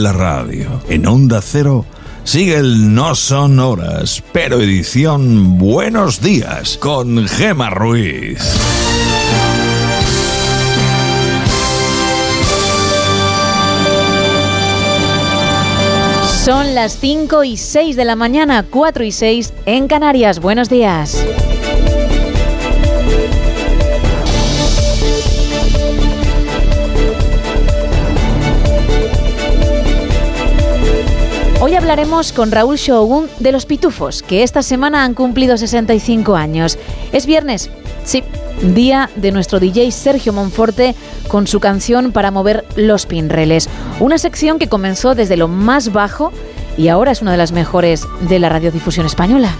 la radio. En Onda Cero sigue el No Son Horas, pero edición Buenos Días con Gema Ruiz. Son las 5 y 6 de la mañana, 4 y 6 en Canarias. Buenos días. Hoy hablaremos con Raúl Shogun de los Pitufos, que esta semana han cumplido 65 años. Es viernes, sí, día de nuestro DJ Sergio Monforte con su canción para mover los pinreles. Una sección que comenzó desde lo más bajo y ahora es una de las mejores de la radiodifusión española.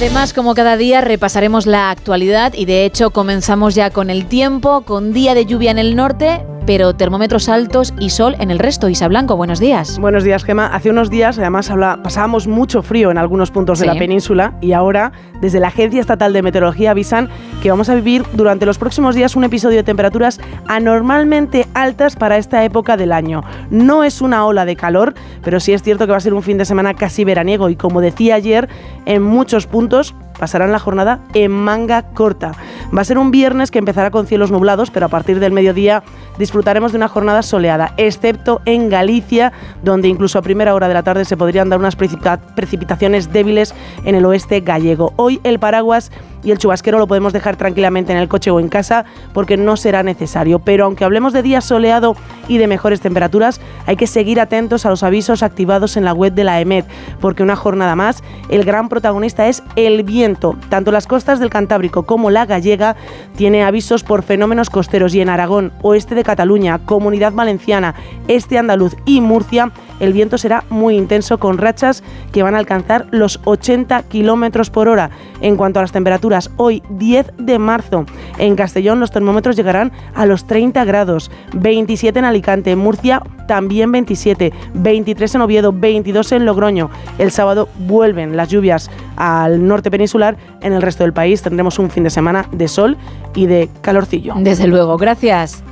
Además, como cada día, repasaremos la actualidad y de hecho comenzamos ya con el tiempo, con día de lluvia en el norte, pero termómetros altos y sol en el resto. Isa Blanco, buenos días. Buenos días, Gema. Hace unos días, además, habla, pasábamos mucho frío en algunos puntos de la península y ahora, desde la Agencia Estatal de Meteorología, avisan que vamos a vivir durante los próximos días un episodio de temperaturas anormalmente altas para esta época del año. No es una ola de calor, pero sí es cierto que va a ser un fin de semana casi veraniego y, como decía ayer, en muchos puntos pasarán la jornada en manga corta. Va a ser un viernes que empezará con cielos nublados, pero a partir del mediodía disfrutaremos de una jornada soleada, excepto en Galicia, donde incluso a primera hora de la tarde se podrían dar unas precipitaciones débiles en el oeste gallego. Hoy el paraguas y el chubasquero lo podemos dejar tranquilamente en el coche o en casa porque no será necesario. Pero aunque hablemos de día soleado y de mejores temperaturas, hay que seguir atentos a los avisos activados en la web de la EMED, porque una jornada más, el gran protagonista es el viento. Tanto las costas del Cantábrico como la gallega tiene avisos por fenómenos costeros y en Aragón, oeste de Cataluña, Comunidad Valenciana, este andaluz y Murcia, el viento será muy intenso con rachas que van a alcanzar los 80 kilómetros por hora. En cuanto a las temperaturas, hoy 10 de marzo en Castellón los termómetros llegarán a los 30 grados, 27 en Alicante, Murcia también 27, 23 en Oviedo, 22 en Logroño. El sábado vuelven las lluvias al norte peninsular, en el resto del país tendremos un fin de semana de sol y de calorcillo. Desde luego, gracias.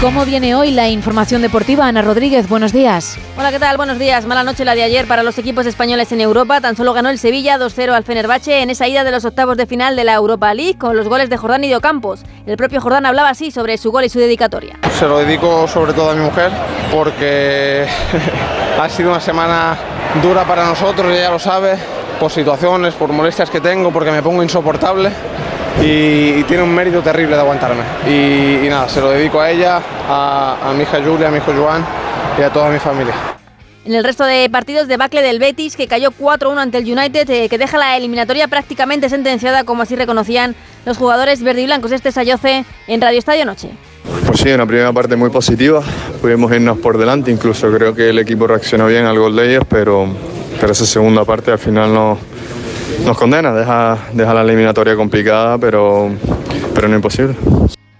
Cómo viene hoy la información deportiva? Ana Rodríguez, buenos días. Hola, ¿qué tal? Buenos días. Mala noche la de ayer para los equipos españoles en Europa. Tan solo ganó el Sevilla 2-0 al Fenerbahce en esa ida de los octavos de final de la Europa League con los goles de Jordán y de Ocampos. El propio Jordán hablaba así sobre su gol y su dedicatoria. Se lo dedico sobre todo a mi mujer porque ha sido una semana dura para nosotros, ella lo sabe, por situaciones, por molestias que tengo, porque me pongo insoportable y, tiene un mérito terrible de aguantarme. Y, nada, se lo dedico a ella, a, mi hija Julia, a mi hijo Joan y a toda mi familia. En el resto de partidos, de debacle del Betis, que cayó 4-1 ante el United, eh, que deja la eliminatoria prácticamente sentenciada, como así reconocían los jugadores verde y blancos. Este Sayoce en Radio Estadio Noche. Pues sí, una primera parte muy positiva, pudimos irnos por delante, incluso creo que el equipo reaccionó bien al gol de ellos, pero, pero esa segunda parte al final no, nos condena, deja, deja la eliminatoria complicada, pero, pero no imposible.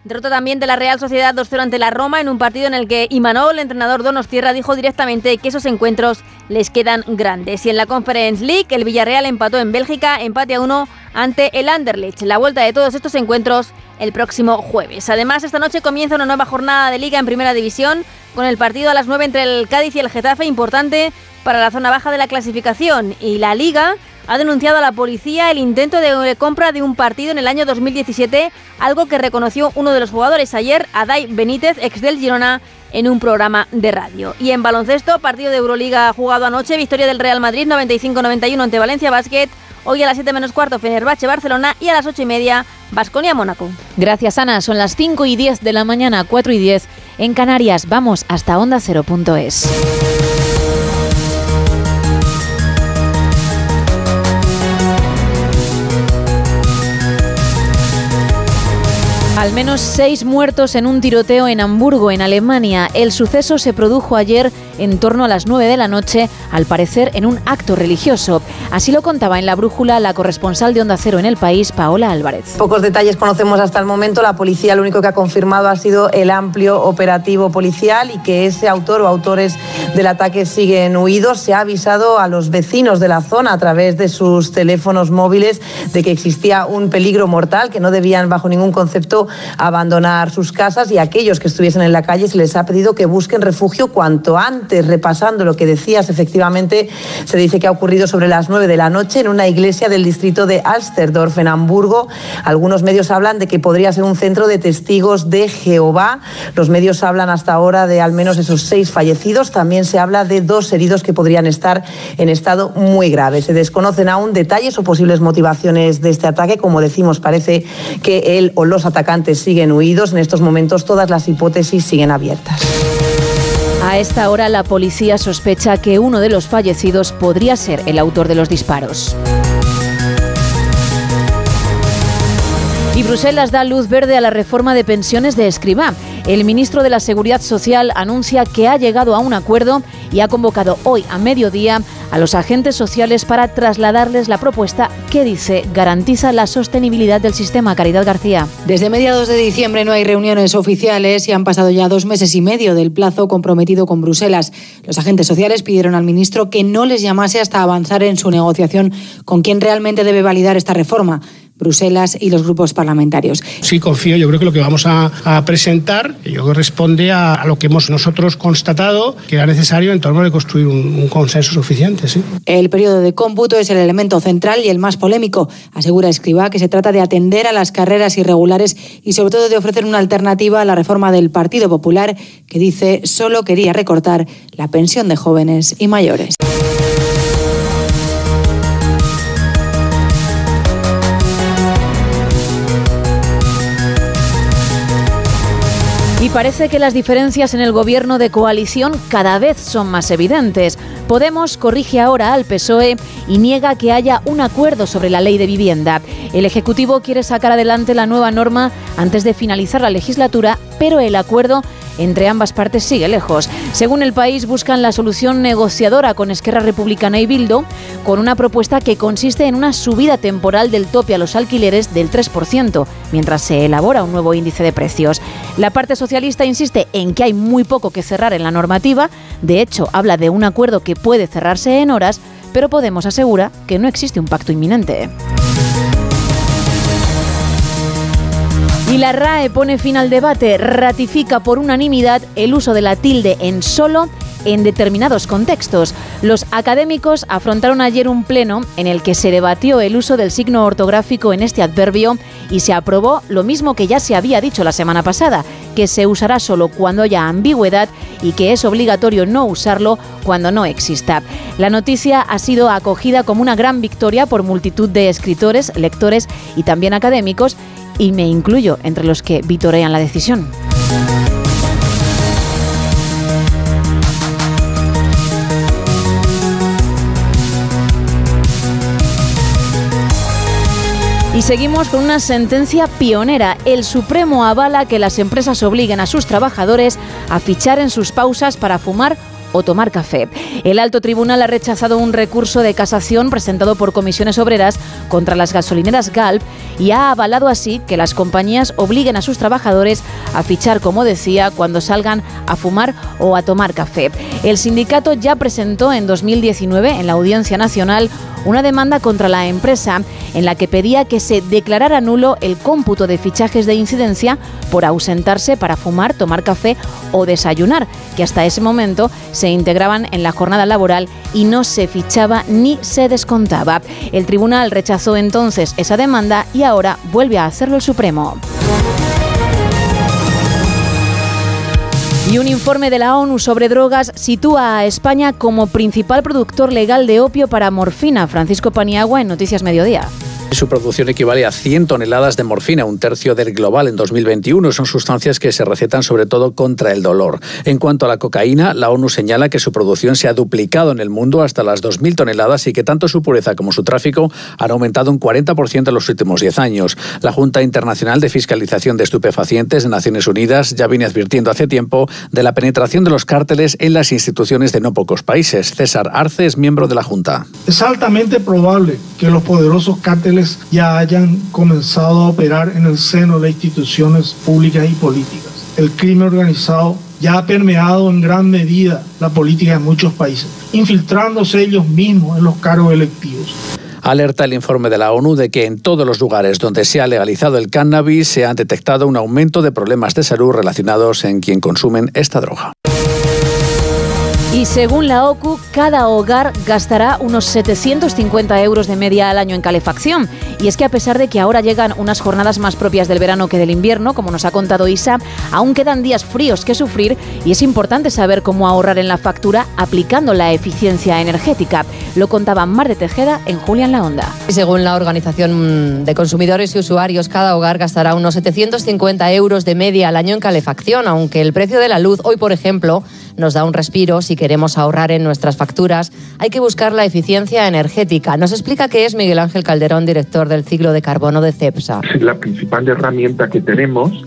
Derrota también de la Real Sociedad 2-0 ante la Roma en un partido en el que Imanol, el entrenador Donostierra, dijo directamente que esos encuentros les quedan grandes. Y en la Conference League, el Villarreal empató en Bélgica, empate a uno ante el Anderlecht. La vuelta de todos estos encuentros el próximo jueves. Además, esta noche comienza una nueva jornada de liga en Primera División con el partido a las 9 entre el Cádiz y el Getafe, importante para la zona baja de la clasificación. Y la liga ha denunciado a la policía el intento de compra de un partido en el año 2017, algo que reconoció uno de los jugadores ayer, Adai Benítez, ex del Girona, en un programa de radio. Y en baloncesto, partido de Euroliga jugado anoche, victoria del Real Madrid 95-91 ante Valencia Basket. Hoy a las 7 menos cuarto, Fenerbahce Barcelona y a las 8 y media, Basconia Mónaco. Gracias, Ana. Son las 5 y 10 de la mañana, 4 y 10 en Canarias. Vamos hasta onda0.es. Al menos seis muertos en un tiroteo en Hamburgo, en Alemania. El suceso se produjo ayer en torno a las 9 de la noche, al parecer en un acto religioso. Así lo contaba en la brújula la corresponsal de Onda Cero en el país, Paola Álvarez. Pocos detalles conocemos hasta el momento. La policía lo único que ha confirmado ha sido el amplio operativo policial y que ese autor o autores del ataque siguen huidos. Se ha avisado a los vecinos de la zona a través de sus teléfonos móviles de que existía un peligro mortal, que no debían bajo ningún concepto abandonar sus casas y a aquellos que estuviesen en la calle se les ha pedido que busquen refugio cuanto antes. Repasando lo que decías, efectivamente se dice que ha ocurrido sobre las 9 de la noche en una iglesia del distrito de Alsterdorf, en Hamburgo. Algunos medios hablan de que podría ser un centro de testigos de Jehová. Los medios hablan hasta ahora de al menos esos seis fallecidos. También se habla de dos heridos que podrían estar en estado muy grave. Se desconocen aún detalles o posibles motivaciones de este ataque. Como decimos, parece que él o los atacantes siguen huidos. En estos momentos todas las hipótesis siguen abiertas. A esta hora la policía sospecha que uno de los fallecidos podría ser el autor de los disparos. Y Bruselas da luz verde a la reforma de pensiones de Escribá. El ministro de la Seguridad Social anuncia que ha llegado a un acuerdo y ha convocado hoy a mediodía a los agentes sociales para trasladarles la propuesta que dice garantiza la sostenibilidad del sistema. Caridad García. Desde mediados de diciembre no hay reuniones oficiales y han pasado ya dos meses y medio del plazo comprometido con Bruselas. Los agentes sociales pidieron al ministro que no les llamase hasta avanzar en su negociación con quien realmente debe validar esta reforma. Bruselas y los grupos parlamentarios. Sí, confío. Yo creo que lo que vamos a, presentar yo responde a, lo que hemos nosotros constatado que era necesario en torno de construir un, consenso suficiente. ¿sí? El periodo de cómputo es el elemento central y el más polémico. Asegura Escribá que se trata de atender a las carreras irregulares y sobre todo de ofrecer una alternativa a la reforma del Partido Popular que dice solo quería recortar la pensión de jóvenes y mayores. Parece que las diferencias en el gobierno de coalición cada vez son más evidentes. Podemos corrige ahora al PSOE y niega que haya un acuerdo sobre la ley de vivienda. El Ejecutivo quiere sacar adelante la nueva norma antes de finalizar la legislatura, pero el acuerdo entre ambas partes sigue lejos. Según el país, buscan la solución negociadora con Esquerra Republicana y Bildo, con una propuesta que consiste en una subida temporal del tope a los alquileres del 3%, mientras se elabora un nuevo índice de precios. La parte socialista insiste en que hay muy poco que cerrar en la normativa, de hecho, habla de un acuerdo que puede cerrarse en horas, pero Podemos asegura que no existe un pacto inminente. Y la RAE pone fin al debate, ratifica por unanimidad el uso de la tilde en solo en determinados contextos. Los académicos afrontaron ayer un pleno en el que se debatió el uso del signo ortográfico en este adverbio y se aprobó lo mismo que ya se había dicho la semana pasada, que se usará solo cuando haya ambigüedad y que es obligatorio no usarlo cuando no exista. La noticia ha sido acogida como una gran victoria por multitud de escritores, lectores y también académicos y me incluyo entre los que vitorean la decisión. Y seguimos con una sentencia pionera. El Supremo avala que las empresas obliguen a sus trabajadores a fichar en sus pausas para fumar o tomar café. El alto tribunal ha rechazado un recurso de casación presentado por comisiones obreras contra las gasolineras Galp y ha avalado así que las compañías obliguen a sus trabajadores a fichar, como decía, cuando salgan a fumar o a tomar café. El sindicato ya presentó en 2019 en la Audiencia Nacional una demanda contra la empresa en la que pedía que se declarara nulo el cómputo de fichajes de incidencia por ausentarse para fumar, tomar café o desayunar, que hasta ese momento se integraban en la jornada laboral y no se fichaba ni se descontaba. El tribunal rechazó entonces esa demanda y ahora vuelve a hacerlo el Supremo. Y un informe de la ONU sobre drogas sitúa a España como principal productor legal de opio para morfina. Francisco Paniagua en Noticias Mediodía. Su producción equivale a 100 toneladas de morfina, un tercio del global en 2021. Son sustancias que se recetan sobre todo contra el dolor. En cuanto a la cocaína, la ONU señala que su producción se ha duplicado en el mundo hasta las 2.000 toneladas y que tanto su pureza como su tráfico han aumentado un 40% en los últimos 10 años. La Junta Internacional de Fiscalización de Estupefacientes de Naciones Unidas ya viene advirtiendo hace tiempo de la penetración de los cárteles en las instituciones de no pocos países. César Arce es miembro de la Junta. Es altamente probable que los poderosos cárteles ya hayan comenzado a operar en el seno de instituciones públicas y políticas. El crimen organizado ya ha permeado en gran medida la política de muchos países, infiltrándose ellos mismos en los cargos electivos. Alerta el informe de la ONU de que en todos los lugares donde se ha legalizado el cannabis se ha detectado un aumento de problemas de salud relacionados en quien consumen esta droga. Y según la OCU, cada hogar gastará unos 750 euros de media al año en calefacción. Y es que a pesar de que ahora llegan unas jornadas más propias del verano que del invierno, como nos ha contado Isa, aún quedan días fríos que sufrir y es importante saber cómo ahorrar en la factura aplicando la eficiencia energética. Lo contaba Mar de Tejeda en Julián La Onda. Según la Organización de Consumidores y Usuarios, cada hogar gastará unos 750 euros de media al año en calefacción, aunque el precio de la luz hoy, por ejemplo, nos da un respiro. Si queremos ahorrar en nuestras facturas, hay que buscar la eficiencia energética. Nos explica qué es Miguel Ángel Calderón, director del ciclo de carbono de CEPSA. Es la principal herramienta que tenemos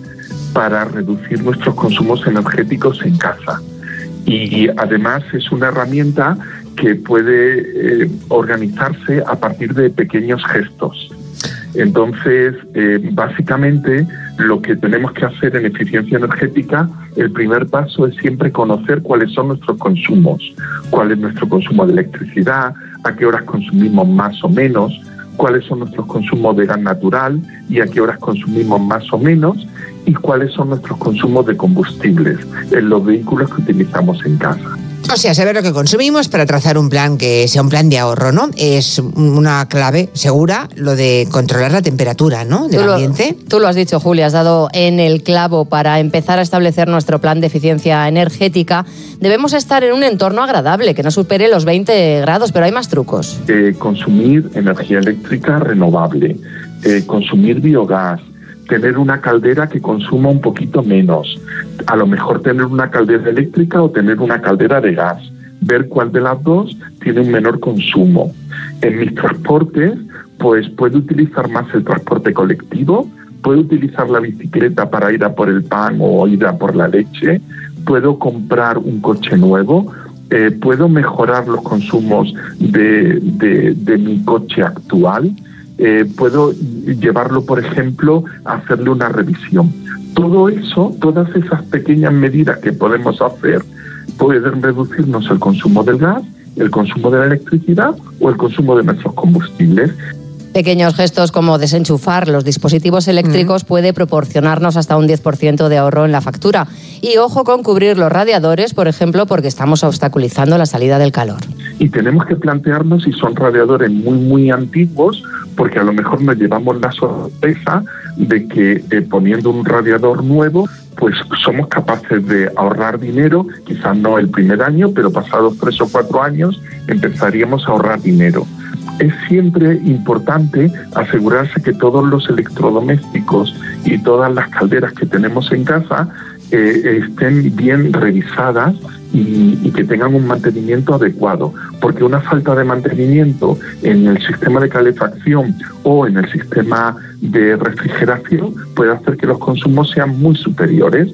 para reducir nuestros consumos energéticos en casa. Y además es una herramienta que puede eh, organizarse a partir de pequeños gestos. Entonces, eh, básicamente, lo que tenemos que hacer en eficiencia energética, el primer paso es siempre conocer cuáles son nuestros consumos, cuál es nuestro consumo de electricidad, a qué horas consumimos más o menos, cuáles son nuestros consumos de gas natural y a qué horas consumimos más o menos, y cuáles son nuestros consumos de combustibles en los vehículos que utilizamos en casa. O sea, saber lo que consumimos para trazar un plan que sea un plan de ahorro, ¿no? Es una clave segura lo de controlar la temperatura, ¿no? Del ambiente. tú lo has dicho, Julia, has dado en el clavo para empezar a establecer nuestro plan de eficiencia energética. Debemos estar en un entorno agradable, que no supere los 20 grados, pero hay más trucos. Eh, consumir energía eléctrica renovable, eh, consumir biogás, tener una caldera que consuma un poquito menos, a lo mejor tener una caldera eléctrica o tener una caldera de gas, ver cuál de las dos tiene un menor consumo. En mis transportes, pues puedo utilizar más el transporte colectivo, puedo utilizar la bicicleta para ir a por el pan o ir a por la leche, puedo comprar un coche nuevo, eh, puedo mejorar los consumos de, de mi coche actual eh, puedo llevarlo, por ejemplo, a hacerle una revisión. Todo eso, todas esas pequeñas medidas que podemos hacer, pueden reducirnos el consumo del gas, el consumo de la electricidad o el consumo de nuestros combustibles. Pequeños gestos como desenchufar los dispositivos eléctricos puede proporcionarnos hasta un 10% de ahorro en la factura. Y ojo con cubrir los radiadores, por ejemplo, porque estamos obstaculizando la salida del calor. Y tenemos que plantearnos si son radiadores muy, muy antiguos, porque a lo mejor nos llevamos la sorpresa de que eh, poniendo un radiador nuevo pues somos capaces de ahorrar dinero, quizás no el primer año, pero pasados tres o cuatro años empezaríamos a ahorrar dinero es siempre importante asegurarse que todos los electrodomésticos y todas las calderas que tenemos en casa eh, estén bien revisadas y, y, que tengan un mantenimiento adecuado, porque una falta de mantenimiento en el sistema de calefacción o en el sistema de refrigeración puede hacer que los consumos sean muy superiores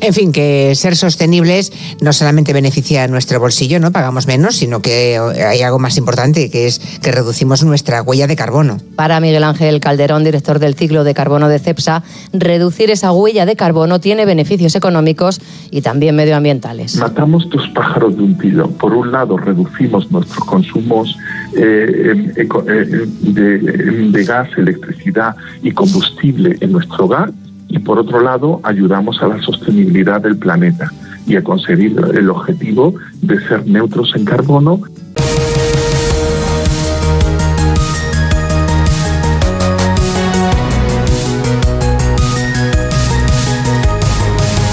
en fin, que ser sostenibles no solamente beneficia a nuestro bolsillo, no pagamos menos, sino que hay algo más importante, que es que reducimos nuestra huella de carbono. Para Miguel Ángel Calderón, director del ciclo de carbono de CEPSA, reducir esa huella de carbono tiene beneficios económicos y también medioambientales. Matamos dos pájaros de un tiro. Por un lado, reducimos nuestros consumos eh, eh, de gas, electricidad y combustible en nuestro hogar y por otro lado ayudamos a la sostenibilidad del planeta y a conseguir el objetivo de ser neutros en carbono.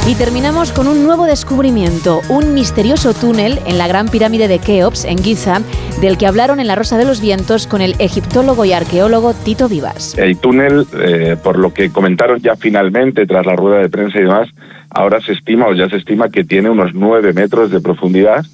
Y terminamos con un nuevo descubrimiento, un misterioso túnel en la gran pirámide de Keops, en Giza, del que hablaron en La Rosa de los Vientos con el egiptólogo y arqueólogo Tito Vivas. El túnel, eh, por lo que comentaron ya finalmente tras la rueda de prensa y demás, ahora se estima o ya se estima que tiene unos nueve metros de profundidad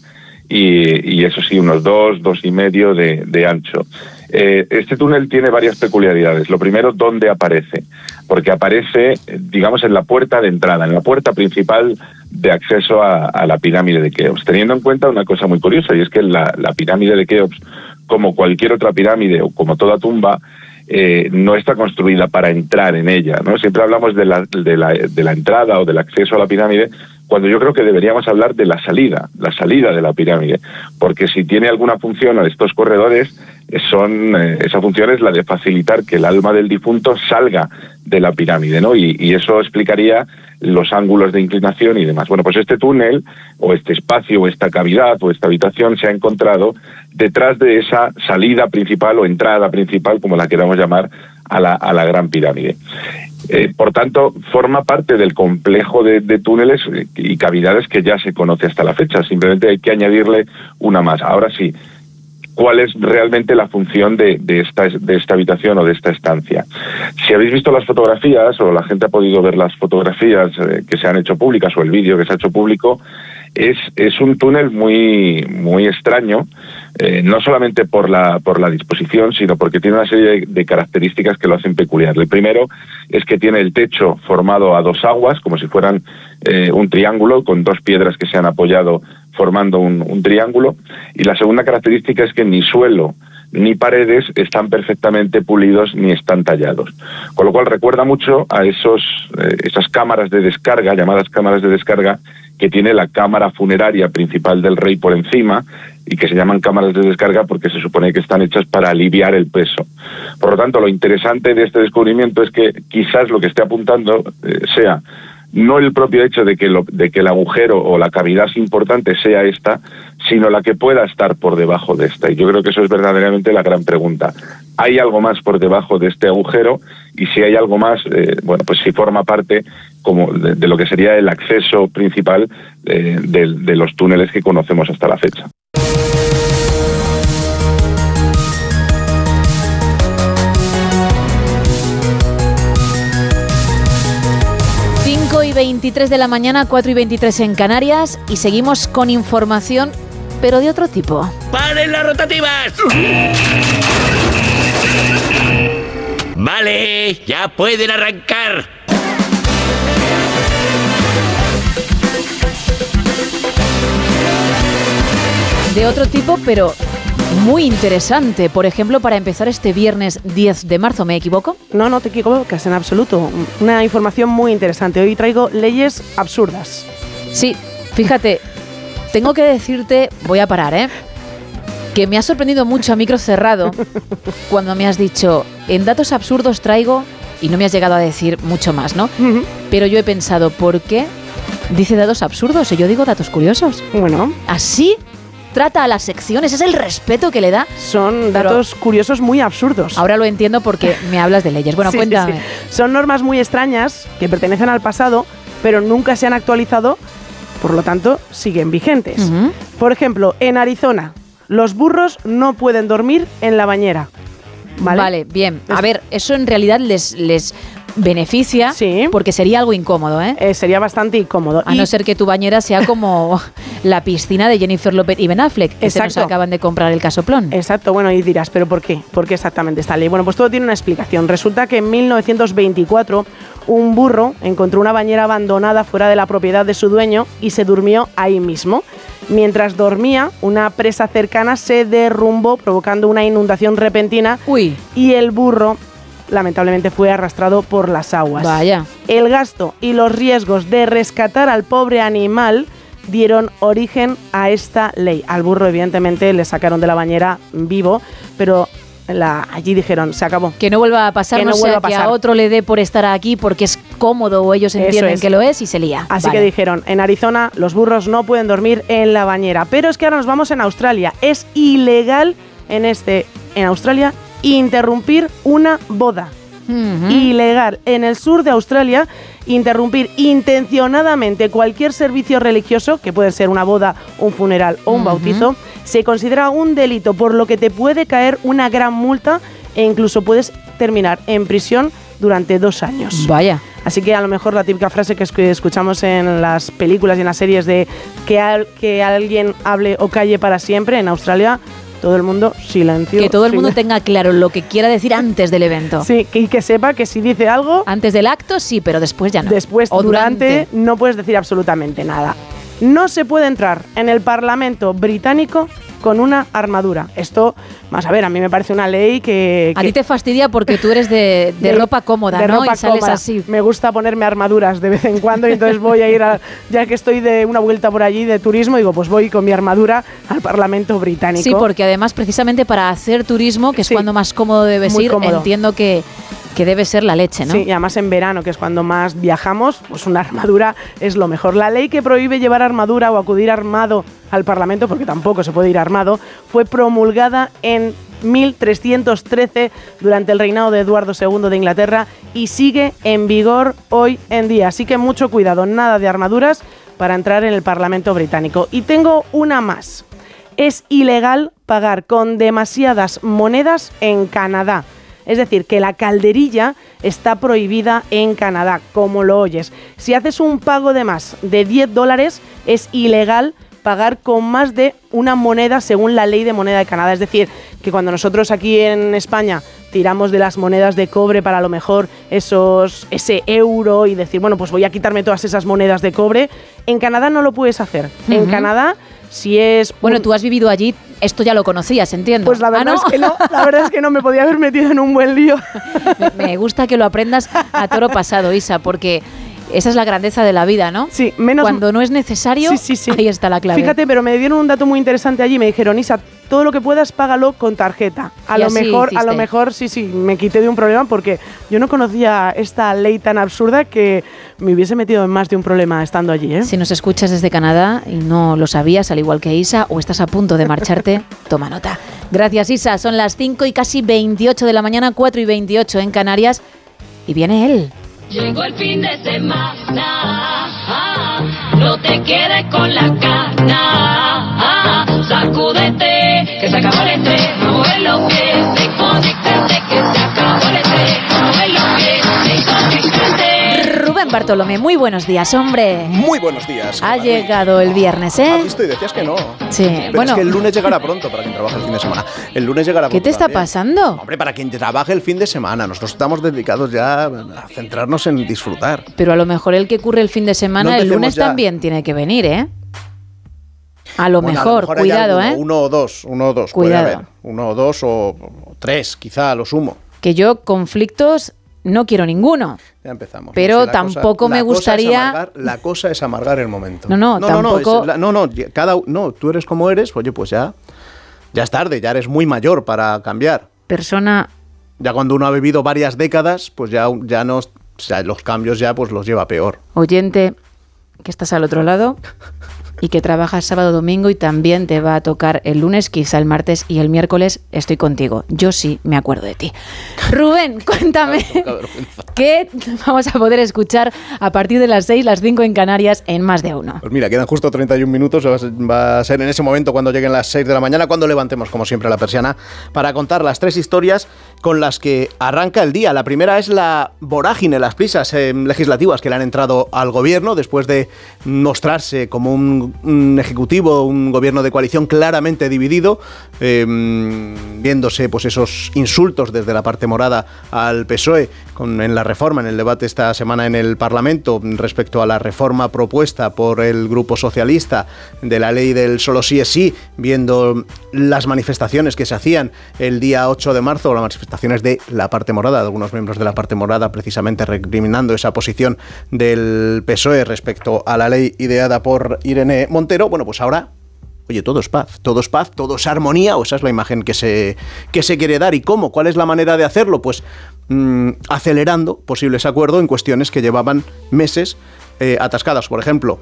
y, eso sí, unos dos, dos y medio de, de ancho. Eh, este túnel tiene varias peculiaridades. Lo primero, ¿dónde aparece? Porque aparece, digamos, en la puerta de entrada, en la puerta principal de acceso a, la pirámide de Keops, teniendo en cuenta una cosa muy curiosa, y es que la, pirámide de Keops, como cualquier otra pirámide o como toda tumba, eh, no está construida para entrar en ella. ¿no? Siempre hablamos de la, de, la, de la entrada o del acceso a la pirámide cuando yo creo que deberíamos hablar de la salida, la salida de la pirámide, porque si tiene alguna función a estos corredores, son eh, esa función es la de facilitar que el alma del difunto salga de la pirámide, ¿no? Y, y, eso explicaría los ángulos de inclinación y demás. Bueno, pues este túnel o este espacio o esta cavidad o esta habitación se ha encontrado detrás de esa salida principal o entrada principal, como la queramos llamar, a la, a la gran pirámide. Eh, por tanto, forma parte del complejo de, túneles y cavidades que ya se conoce hasta la fecha. Simplemente hay que añadirle una más. Ahora sí, ¿cuál es realmente la función de, esta, de esta habitación o de esta estancia? Si habéis visto las fotografías o la gente ha podido ver las fotografías eh, que se han hecho públicas o el vídeo que se ha hecho público, es, es un túnel muy, muy extraño, eh, no solamente por la, por la disposición, sino porque tiene una serie de, características que lo hacen peculiar. El primero es que tiene el techo formado a dos aguas, como si fueran eh, un triángulo, con dos piedras que se han apoyado formando un, un triángulo. Y la segunda característica es que ni suelo ni paredes están perfectamente pulidos ni están tallados. Con lo cual recuerda mucho a esos, eh, esas cámaras de descarga, llamadas cámaras de descarga, que tiene la cámara funeraria principal del rey por encima y que se llaman cámaras de descarga porque se supone que están hechas para aliviar el peso. Por lo tanto, lo interesante de este descubrimiento es que quizás lo que esté apuntando eh, sea no el propio hecho de que, lo, de que el agujero o la cavidad importante sea esta, sino la que pueda estar por debajo de esta. Y yo creo que eso es verdaderamente la gran pregunta. ¿Hay algo más por debajo de este agujero? Y si hay algo más, eh, bueno, pues si forma parte como de, lo que sería el acceso principal eh, de los túneles que conocemos hasta la fecha. 23 de la mañana, 4 y 23 en Canarias y seguimos con información, pero de otro tipo. ¡Paren las rotativas! Vale, ya pueden arrancar. De otro tipo, pero muy interesante. Por ejemplo, para empezar este viernes 10 de marzo, ¿me equivoco? No, no te equivocas en absoluto. Una información muy interesante. Hoy traigo leyes absurdas. Sí, fíjate, tengo que decirte, voy a parar, ¿eh? Que me ha sorprendido mucho a micro cerrado cuando me has dicho, en datos absurdos traigo, y no me has llegado a decir mucho más, ¿no? Pero yo he pensado, ¿por qué dice datos absurdos y yo digo datos curiosos? Bueno. Así trata a las secciones, es el respeto que le da. Son datos curiosos muy absurdos. Ahora lo entiendo porque me hablas de leyes. Bueno, cuéntame. Son normas muy extrañas que pertenecen al pasado, pero nunca se han actualizado, por lo tanto, siguen vigentes. Por ejemplo, en Arizona, los burros no pueden dormir en la bañera. Vale, bien. A ver, eso en realidad les, les beneficia porque sería algo incómodo, ¿eh? ¿eh? sería bastante incómodo. A no ser que tu bañera sea como la piscina de Jennifer Lopez y Ben Affleck, que se nos acaban de comprar el casoplón. Exacto, bueno, y dirás, ¿pero por qué? ¿Por qué exactamente esta ley? Bueno, pues todo tiene una explicación. Resulta que en 1924 un burro encontró una bañera abandonada fuera de la propiedad de su dueño y se durmió ahí mismo. Mientras dormía, una presa cercana se derrumbó provocando una inundación repentina Uy. y el burro lamentablemente fue arrastrado por las aguas. Vaya. El gasto y los riesgos de rescatar al pobre animal dieron origen a esta ley. Al burro, evidentemente, le sacaron de la bañera vivo, pero la, allí dijeron, se acabó. Que no vuelva a pasar, que no, sea a que a otro le dé por estar aquí porque es cómodo o ellos entienden que lo es y se lía. Así que dijeron, en Arizona los burros no pueden dormir en la bañera. Pero es que ahora nos vamos en Australia. Es ilegal en este, en Australia, interrumpir una boda. Ilegal en el sur de Australia interrumpir intencionadamente cualquier servicio religioso, que puede ser una boda, un funeral o un bautizo, se considera un delito, por lo que te puede caer una gran multa e incluso puedes terminar en prisión durante dos años. Vaya. Así que a lo mejor la típica frase que escuchamos en las películas y en las series de que, que alguien hable o calle para siempre en Australia todo el mundo silencio. Que todo el mundo tenga claro lo que quiera decir antes del evento. Sí, y que sepa que si dice algo... Antes del acto sí, pero después ya no. Después, o durante, no puedes decir absolutamente nada. No se puede entrar en el Parlamento británico con una armadura. Esto, más a ver, a mí me parece una ley que... A ti te fastidia porque tú eres de, ropa cómoda, de ¿no? Ropa cómoda. así. Me gusta ponerme armaduras de vez en cuando y entonces voy a ir, a, ya que estoy de una vuelta por allí de turismo, digo, pues voy con mi armadura al Parlamento británico. Sí, porque además precisamente para hacer turismo, que es cuando más cómodo debes ir, entiendo que que debe ser la leche, ¿no? Sí, y además en verano, que es cuando más viajamos, pues una armadura es lo mejor. La ley que prohíbe llevar armadura o acudir armado al Parlamento, porque tampoco se puede ir armado, fue promulgada en 1313 durante el reinado de Eduardo II de Inglaterra y sigue en vigor hoy en día. Así que mucho cuidado, nada de armaduras para entrar en el Parlamento británico. Y tengo una más. Es ilegal pagar con demasiadas monedas en Canadá. Es decir, que la calderilla está prohibida en Canadá, como lo oyes. Si haces un pago de más de 10 dólares, es ilegal pagar con más de una moneda según la ley de moneda de Canadá. Es decir, que cuando nosotros aquí en España tiramos de las monedas de cobre para a lo mejor esos, ese euro y decir, bueno, pues voy a quitarme todas esas monedas de cobre, en Canadá no lo puedes hacer. En Canadá si es... Bueno, tú has vivido allí, esto ya lo conocías, entiendo. Pues la ¿Ah, verdad, es que no, la verdad es que no me podía haber metido en un buen lío. me gusta que lo aprendas a toro pasado, Isa, porque esa es la grandeza de la vida, ¿no? Sí, menos. Cuando no es necesario, sí, sí, ahí está la clave. Fíjate, pero me dieron un dato muy interesante allí. Me dijeron, Isa, todo lo que puedas, págalo con tarjeta. A lo mejor, a lo mejor, sí, sí, me quité de un problema porque yo no conocía esta ley tan absurda que me hubiese metido en más de un problema estando allí. ¿eh? Si nos escuchas desde Canadá y no lo sabías, al igual que Isa, o estás a punto de marcharte, toma nota. Gracias, Isa. Son las 5 y casi 28 de la mañana, 4 y 28 en Canarias. Y viene él. Llegó el fin de semana, no te quedes con la cana, sacúdete, que se acabó el estrés, mueve lo que, desconectate, que se acabó el estrés, mueve lo que, desconectate. Rubén Bartolomé, muy buenos días, hombre. Muy buenos días. Ha llegado el viernes, ¿eh? ¿Has visto y decías que no. Sí, Pero bueno. es que el lunes llegará pronto para quien trabaje el fin de semana. El lunes llegará ¿Qué pronto. te está también. pasando? Hombre, para quien trabaje el fin de semana. Nosotros estamos dedicados ya a centrarnos en disfrutar. Pero a lo mejor el que curre el fin de semana, No el lunes ya. también tiene que venir, ¿eh? A lo Bueno, mejor, cuidado, alguno, ¿eh? Uno o dos, uno o dos. Cuidado. Puede haber. Uno o dos o, o tres, quizá a lo sumo. Que yo conflictos no quiero ninguno. Ya empezamos. Pero tampoco cosa- me gustaría- amargar- la cosa es amargar el momento. No, no, no, tampoco- es la- no, no, cada, no, tú eres como eres, oye, pues ya, ya es tarde, ya eres muy mayor para cambiar. Persona Ya cuando uno ha vivido varias décadas, pues ya, ya no, o sea, los cambios ya pues los lleva peor. oyente que estás al otro lado y que trabajas sábado domingo y también te va a tocar el lunes, quizá el martes y el miércoles estoy contigo. Yo sí me acuerdo de ti. Rubén, cuéntame qué vamos a poder escuchar a partir de las 6, las 5 en Canarias en más de uno. Pues mira, quedan justo 31 minutos, va a ser- en ese momento cuando lleguen las 6 de la mañana, cuando levantemos como siempre la persiana, para contar las tres historias con las que arranca el día. La primera es la vorágine, las prisas eh, legislativas que le han entrado al gobierno después de mostrarse como un, un ejecutivo, un gobierno de coalición claramente dividido, eh, viéndose pues esos insultos desde la parte morada al PSOE en la reforma, en el debate esta semana en el Parlamento respecto a la reforma propuesta por el Grupo Socialista de la ley del solo sí es sí, viendo las manifestaciones que se hacían el día 8 de marzo, las manifestaciones de la parte morada, de algunos miembros de la parte morada, precisamente recriminando esa posición del PSOE respecto a la ley ideada por Irene Montero, bueno, pues ahora Oye, todo es paz, todo es paz, todo es armonía, o esa es la imagen que se, que se quiere dar. ¿Y cómo? ¿Cuál es la manera de hacerlo? Pues mm, acelerando posibles acuerdos en cuestiones que llevaban meses eh, atascadas. Por ejemplo,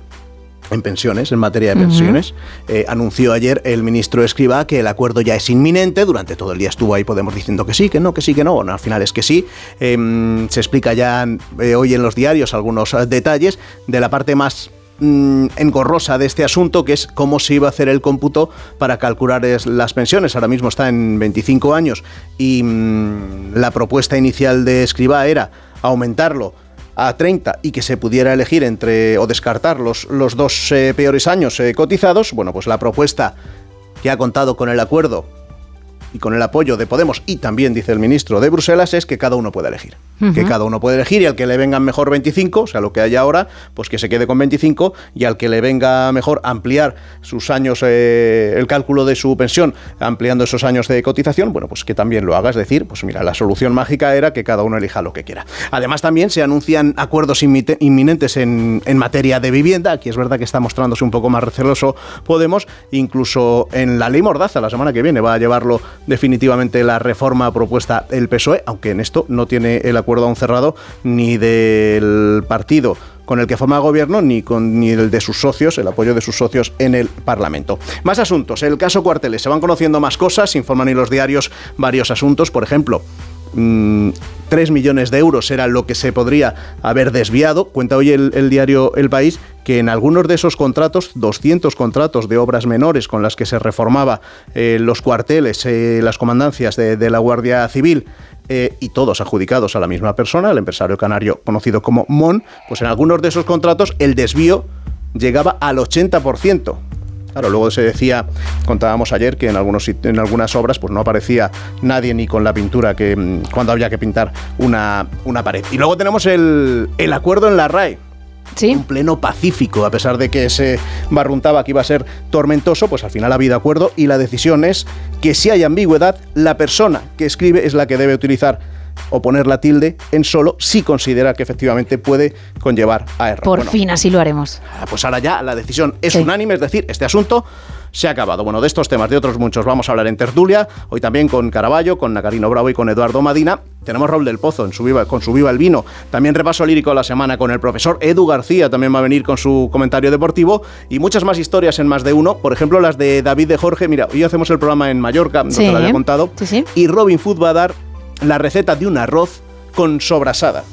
en pensiones, en materia de pensiones. Eh, anunció ayer el ministro Escriba que el acuerdo ya es inminente. Durante todo el día estuvo ahí Podemos diciendo que sí, que no, que sí, que no. Bueno, al final es que sí. Em, se explica ya eh, hoy en los diarios algunos detalles de la parte más mm, engorrosa de este asunto, que es cómo se iba a hacer el cómputo para calcular las pensiones. Ahora mismo está en 25 años y mm, la propuesta inicial de Escribá era aumentarlo a 30 y que se pudiera elegir entre o descartar los, los dos eh, peores años eh, cotizados, bueno, pues la propuesta que ha contado con el acuerdo y con el apoyo de Podemos y también dice el ministro de Bruselas es que cada uno puede elegir. Que cada uno puede elegir y al que le vengan mejor 25, o sea, lo que haya ahora, pues que se quede con 25 y al que le venga mejor ampliar sus años, eh, el cálculo de su pensión, ampliando esos años de cotización, bueno, pues que también lo haga. Es decir, pues mira, la solución mágica era que cada uno elija lo que quiera. Además, también se anuncian acuerdos inminentes en, en materia de vivienda. Aquí es verdad que está mostrándose un poco más receloso Podemos, incluso en la ley Mordaza, la semana que viene va a llevarlo definitivamente la reforma propuesta el PSOE, aunque en esto no tiene el acuerdo aún cerrado ni del partido con el que forma gobierno ni con ni el de sus socios, el apoyo de sus socios en el Parlamento. Más asuntos. El caso Cuarteles. Se van conociendo más cosas, informan en los diarios varios asuntos. Por ejemplo, mm, 3 millones de euros era lo que se podría haber desviado. Cuenta hoy el, diario El País que en algunos de esos contratos, 200 contratos de obras menores con las que se reformaba eh, los cuarteles, eh, las comandancias de, de la Guardia Civil, eh, y todos adjudicados a la misma persona, el empresario canario conocido como Mon, pues en algunos de esos contratos el desvío llegaba al 80%. Claro, luego se decía, contábamos ayer que en, algunos, en algunas obras pues no aparecía nadie ni con la pintura que mm, cuando había que pintar una, una pared. Y luego tenemos el, el acuerdo en la RAE. Un pleno pacífico, a pesar de que se barruntaba que iba a ser tormentoso, pues al final ha habido acuerdo y la decisión es que si hay ambigüedad, la persona que escribe es la que debe utilizar o poner la tilde en solo si considera que efectivamente puede conllevar a error. Por Bueno, fin así lo haremos. Pues ahora ya la decisión es unánime, es decir, este asunto se ha acabado. Bueno, de estos temas, de otros muchos, vamos a hablar en tertulia, hoy también con Caraballo, con Nacarino Bravo y con Eduardo Madina. Tenemos Raúl del Pozo en su viva, con su Viva el Vino. También repaso lírico la semana con el profesor Edu García, también va a venir con su comentario deportivo y muchas más historias en más de uno. Por ejemplo, las de David de Jorge. Mira, hoy hacemos el programa en Mallorca, no Sí. te lo había contado. Y Robin Food va a dar la receta de un arroz con sobrasada.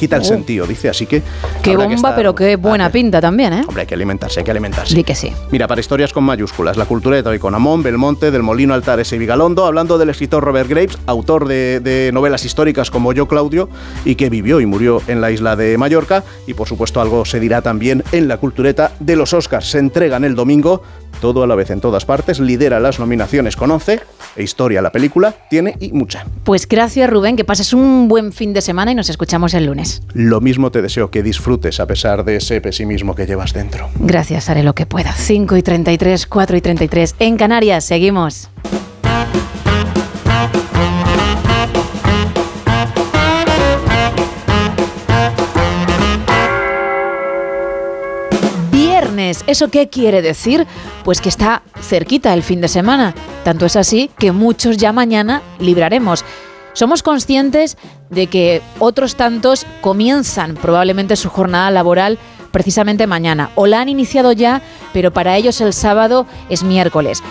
Quita el sentido, dice, así que... Qué que bomba, estar- pero qué buena pinta también, ¿eh? Hombre, hay que alimentarse, hay que alimentarse. Di que sí. Mira, para historias con mayúsculas, la cultureta hoy con Amón, Belmonte, del Molino, Altares y Vigalondo, hablando del escritor Robert Graves, autor de, de novelas históricas como Yo Claudio, y que vivió y murió en la isla de Mallorca, y por supuesto algo se dirá también en la cultureta de los Oscars. Se entregan el domingo, todo a la vez en todas partes, lidera las nominaciones con 11, e historia la película tiene y mucha. Pues gracias, Rubén, que pases un buen fin de semana y nos escuchamos el lunes. Lo mismo te deseo que disfrutes a pesar de ese pesimismo que llevas dentro. Gracias, haré lo que pueda. 5 y 33, 4 y 33. En Canarias, seguimos. Viernes, ¿eso qué quiere decir? Pues que está cerquita el fin de semana. Tanto es así que muchos ya mañana libraremos. Somos conscientes de que otros tantos comienzan probablemente su jornada laboral precisamente mañana o la han iniciado ya, pero para ellos el sábado es miércoles.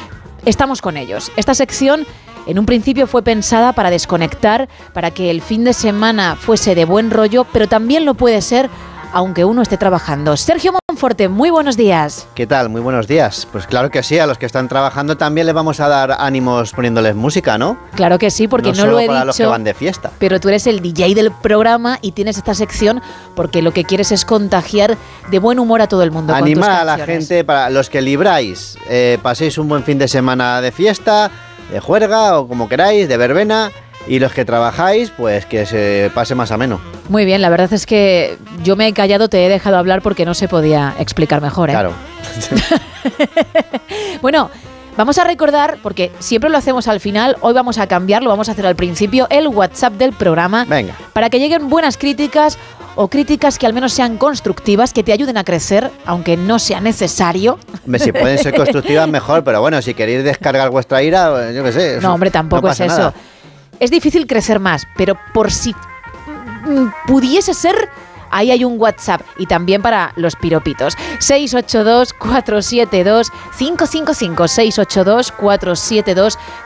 Estamos con ellos. Esta sección en un principio fue pensada para desconectar, para que el fin de semana fuese de buen rollo, pero también lo puede ser aunque uno esté trabajando. Sergio Monforte, muy buenos días. ¿Qué tal? Muy buenos días. Pues claro que sí, a los que están trabajando también les vamos a dar ánimos poniéndoles música, ¿no? Claro que sí, porque no, solo lo he para los que dicho. van de fiesta. Pero tú eres el DJ del programa y tienes esta sección porque lo que quieres es contagiar de buen humor a todo el mundo. Animar a la gente, para los que libráis, eh, paséis un buen fin de semana de fiesta, de juerga o como queráis, de verbena. Y los que trabajáis, pues que se pase más ameno. Muy bien, la verdad es que yo me he callado, te he dejado hablar porque no se podía explicar mejor. ¿eh? Claro. Bueno, vamos a recordar, porque siempre lo hacemos al final, hoy vamos a cambiarlo, vamos a hacer al principio el WhatsApp del programa. Venga. Para que lleguen buenas críticas o críticas que al menos sean constructivas, que te ayuden a crecer, aunque no sea necesario. Si pueden ser constructivas, mejor, pero bueno, si queréis descargar vuestra ira, yo qué sé. No, hombre, tampoco no es eso. nada. Es difícil crecer más, pero por si mm, pudiese ser, ahí hay un WhatsApp y también para los piropitos. 682-472-555.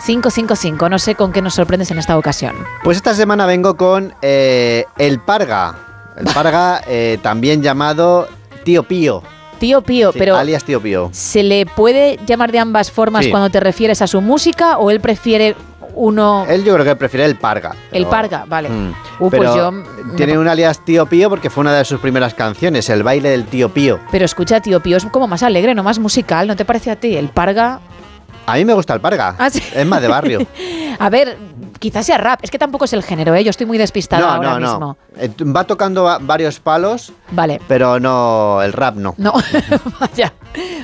682-472-555. No sé con qué nos sorprendes en esta ocasión. Pues esta semana vengo con eh, el Parga. El Parga, eh, también llamado Tío Pío. Tío Pío, Sí, pero alias Tío Pío. ¿se le puede llamar de ambas formas Sí. cuando te refieres a su música o él prefiere uno... Él yo creo que prefiere el Parga. El Parga, vale. Mm. Uh, pues Pero yo- tiene un alias Tío Pío porque fue una de sus primeras canciones, el baile del Tío Pío. Pero escucha, Tío Pío es como más alegre, no más musical, ¿no te parece a ti? El Parga... A mí me gusta el Parga. Ah, sí. Es más de barrio. A ver, quizás sea rap, es que tampoco es el género, ¿eh? Yo estoy muy despistada no, ahora no, mismo. no. Eh, Va tocando va- varios palos, Vale. pero no el rap no. No, vaya.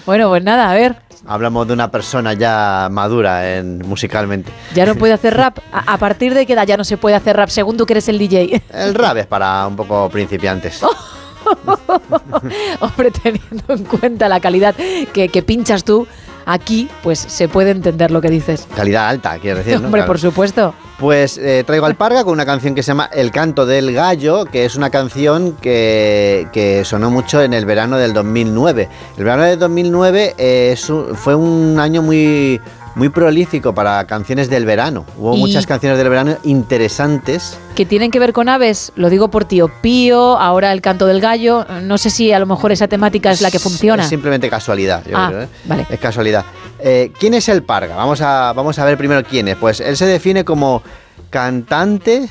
Bueno, pues nada, a ver, Hablamos de una persona ya madura en, musicalmente. ya no puede hacer rap. ¿A, a partir de qué edad ya no se puede hacer rap según tú que eres el DJ? El rap es para un poco principiantes. Hombre, teniendo en cuenta la calidad que, que pinchas tú aquí, pues se puede entender lo que dices. Calidad alta, quiero decir. ¿no? Hombre, Claro. por supuesto. Pues eh, traigo al Parga con una canción que se llama El canto del gallo, que es una canción que, que sonó mucho en el verano del 2009. El verano del 2009 eh, fue un año muy, muy prolífico para canciones del verano. Hubo Y- muchas canciones del verano interesantes. Que tienen que ver con aves, lo digo por tío Pío, ahora el canto del gallo. No sé si a lo mejor esa temática es la que funciona. Es simplemente casualidad, yo Ah, creo, ¿eh? vale. Es casualidad. Eh, ¿Quién es el Parga? Vamos a, vamos a ver primero quién es. Pues él se define como cantante,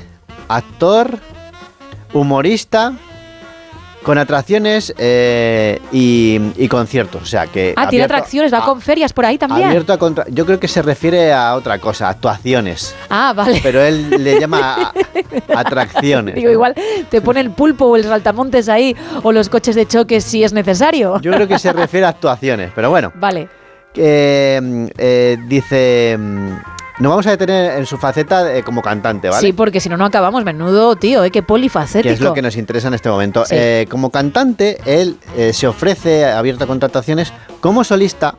actor, humorista, con atracciones eh, y, y conciertos. O sea que. Ah, tiene atracciones, va a- con ferias por ahí también. Abierto a contra- Yo creo que se refiere a otra cosa, actuaciones. Ah, vale. Pero él le llama a- atracciones. Digo, igual te pone el pulpo o el saltamontes ahí o los coches de choque si es necesario. Yo creo que se refiere a actuaciones, pero bueno. Vale. eh, dice mm, nos vamos a detener en su faceta eh, como cantante, ¿vale? Sí, porque si no, no acabamos. Menudo, tío, ¿eh? Qué polifacético. que es lo que nos interesa en este momento. Sí. Eh, como cantante, él eh, se ofrece abierto a contrataciones como solista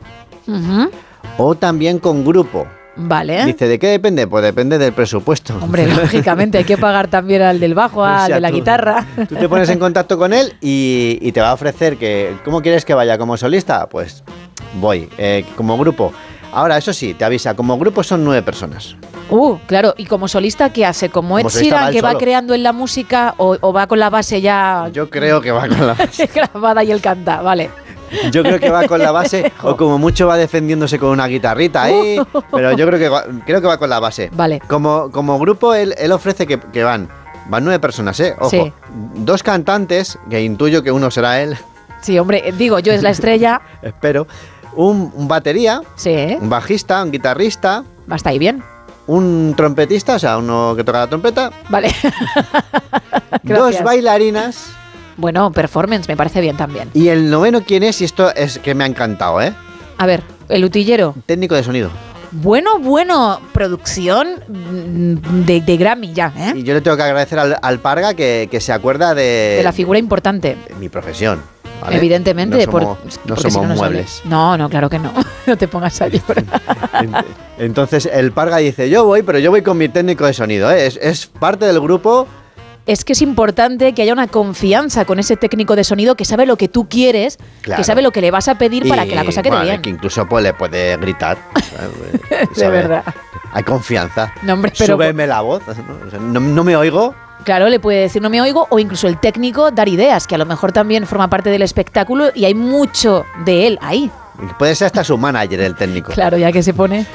o también con grupo. Vale. Dice, ¿de qué depende? Pues depende del presupuesto. Hombre, lógicamente hay que pagar también al del bajo, al O sea, de la tú- guitarra. Tú te pones en contacto con él y, y te va a ofrecer que, ¿cómo quieres que vaya? ¿Como solista? Pues voy. Eh, como grupo. Ahora, eso sí, te avisa, como grupo son nueve personas. Uh, claro, y como solista, ¿qué hace? ¿Como Ed va Sheeran, él que va creando en la música o, o va con la base ya Yo creo que va con la grabada y él canta? Vale. Yo creo que va con la base o como mucho va defendiéndose con una guitarrita ahí, pero yo creo que va, creo que va con la base. Vale. Como, como grupo él, él ofrece que, que van van nueve personas, ¿eh? Ojo. Sí. Dos cantantes, que intuyo que uno será él, Sí, hombre, digo, yo es la estrella. espero. Un, un batería, Sí, un bajista, un guitarrista, va hasta ahí bien. un trompetista, o sea, uno que toca la trompeta, Vale. dos bailarinas Bueno, performance, me parece bien también. y el noveno quién es y esto es que me ha encantado, ¿eh? A ver, el utillero. Técnico de sonido. Bueno, bueno, producción mm, de, de Grammy ya, ¿eh? Y yo le tengo que agradecer al, al Parga que, que se acuerda de, De la figura importante. de mi profesión. ¿Vale? Evidentemente, no por- somos, no porque si somos no, muebles. No, no, claro que no. No te pongas a llorar. Entonces el Parga dice, yo voy, pero yo voy con mi técnico de sonido. ¿eh? Es, es parte del grupo. Es que es importante que haya una confianza con ese técnico de sonido que sabe lo que tú quieres, Claro. que sabe lo que le vas a pedir para y, que la cosa quede bueno, bien. Que incluso pues, le puede gritar. De verdad. Hay confianza. No, hombre, pero- Súbeme la voz. no- no me oigo. Claro, le puede decir no me oigo o incluso el técnico dar ideas, que a lo mejor también forma parte del espectáculo y hay mucho de él ahí. Puede ser hasta su manager el técnico. Claro, ya que se pone.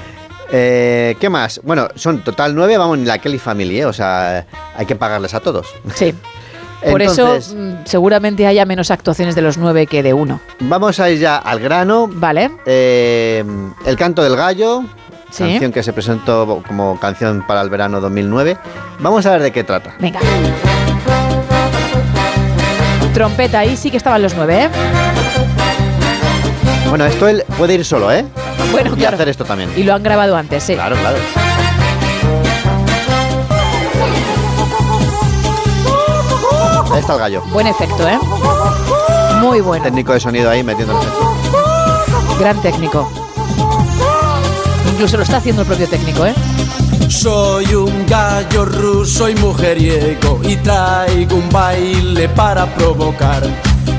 Eh, ¿Qué más? Bueno, son total nueve, vamos, ni la Kelly Family, ¿eh? O sea, hay que pagarles a todos. Sí. Por Entonces, eso mm, seguramente haya menos actuaciones de los nueve que de uno. Vamos a ir ya al grano. Vale. Eh, el canto del gallo, Sí. canción que se presentó como canción para el verano 2009. Vamos a ver de qué trata. Venga. Trompeta, ahí sí que estaban los nueve, ¿eh? Bueno, esto él puede ir solo, ¿eh? Bueno, y claro. hacer esto también. Y lo han grabado antes, sí. Claro, claro. Ahí está el gallo. Buen efecto, ¿eh? Muy bueno. Técnico de sonido ahí metiendo el efecto. Gran técnico. Incluso lo está haciendo el propio técnico, ¿eh? Soy un gallo ruso y mujeriego y traigo un baile para provocar.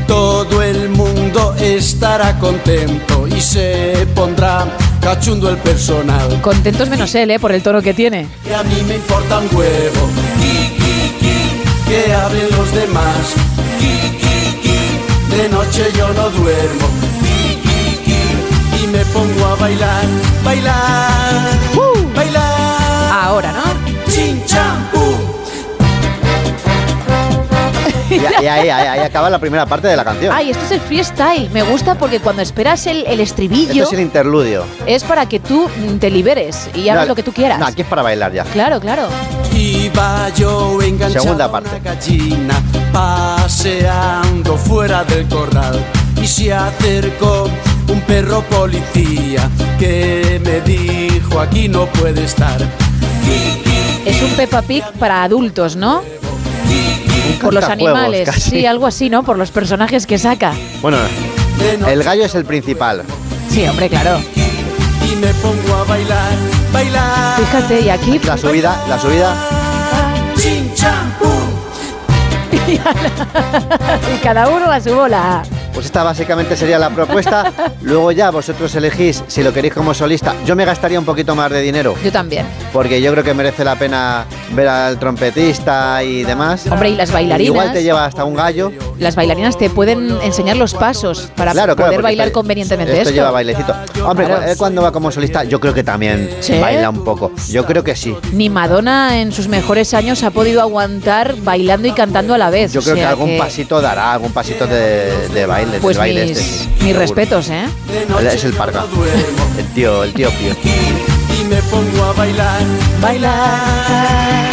Todo el mundo estará contento y se pondrá cachundo el personal. Contentos menos él, ¿eh? Por el tono que tiene. Que a mí me importa un huevo. Ki, ki, ki, que hablen los demás. De noche yo no duermo. Pongo a bailar, bailar, bailar. Ahora, ¿no? Chin. Y, ahí, ahí, ahí acaba la primera parte de la canción. Ay, esto es el freestyle. Me gusta porque cuando esperas el, el estribillo Esto es el interludio. es para que tú te liberes y hagas No, lo que tú quieras. No, aquí es para bailar ya. Claro, claro. Iba yo enganchado Segunda parte. una gallina paseando fuera del corral y se acercó un perro policía que me dijo aquí no puede estar. Es un Peppa Pig para adultos, ¿no? Por los animales. casi. Sí, algo así, ¿no? Por los personajes que saca. Bueno, el gallo es el principal. Sí, hombre, claro. Y me pongo a bailar, bailar. Fíjate, y aquí. La subida, la subida. Y cada uno a su bola. Pues esta básicamente sería la propuesta. Luego ya vosotros elegís si lo queréis como solista. Yo me gastaría un poquito más de dinero. Yo también. Porque yo creo que merece la pena ver al trompetista y demás. Hombre, y las bailarinas. Igual te lleva hasta un gallo. Las bailarinas te pueden enseñar los pasos para Claro, claro, poder porque bailar convenientemente Esto esto. lleva bailecito. Hombre, Claro. él cuando va como solista, yo creo que también ¿Sí? baila un poco. Yo creo que sí. Ni Madonna en sus mejores años ha podido aguantar bailando y cantando a la vez. Yo o creo que sea algún pasito dará, algún pasito de, de baile, Pues del baile mis, este. sí, mis respetos, ¿eh? Es el parga. El tío, el tío Pío. Y me pongo a bailar, bailar.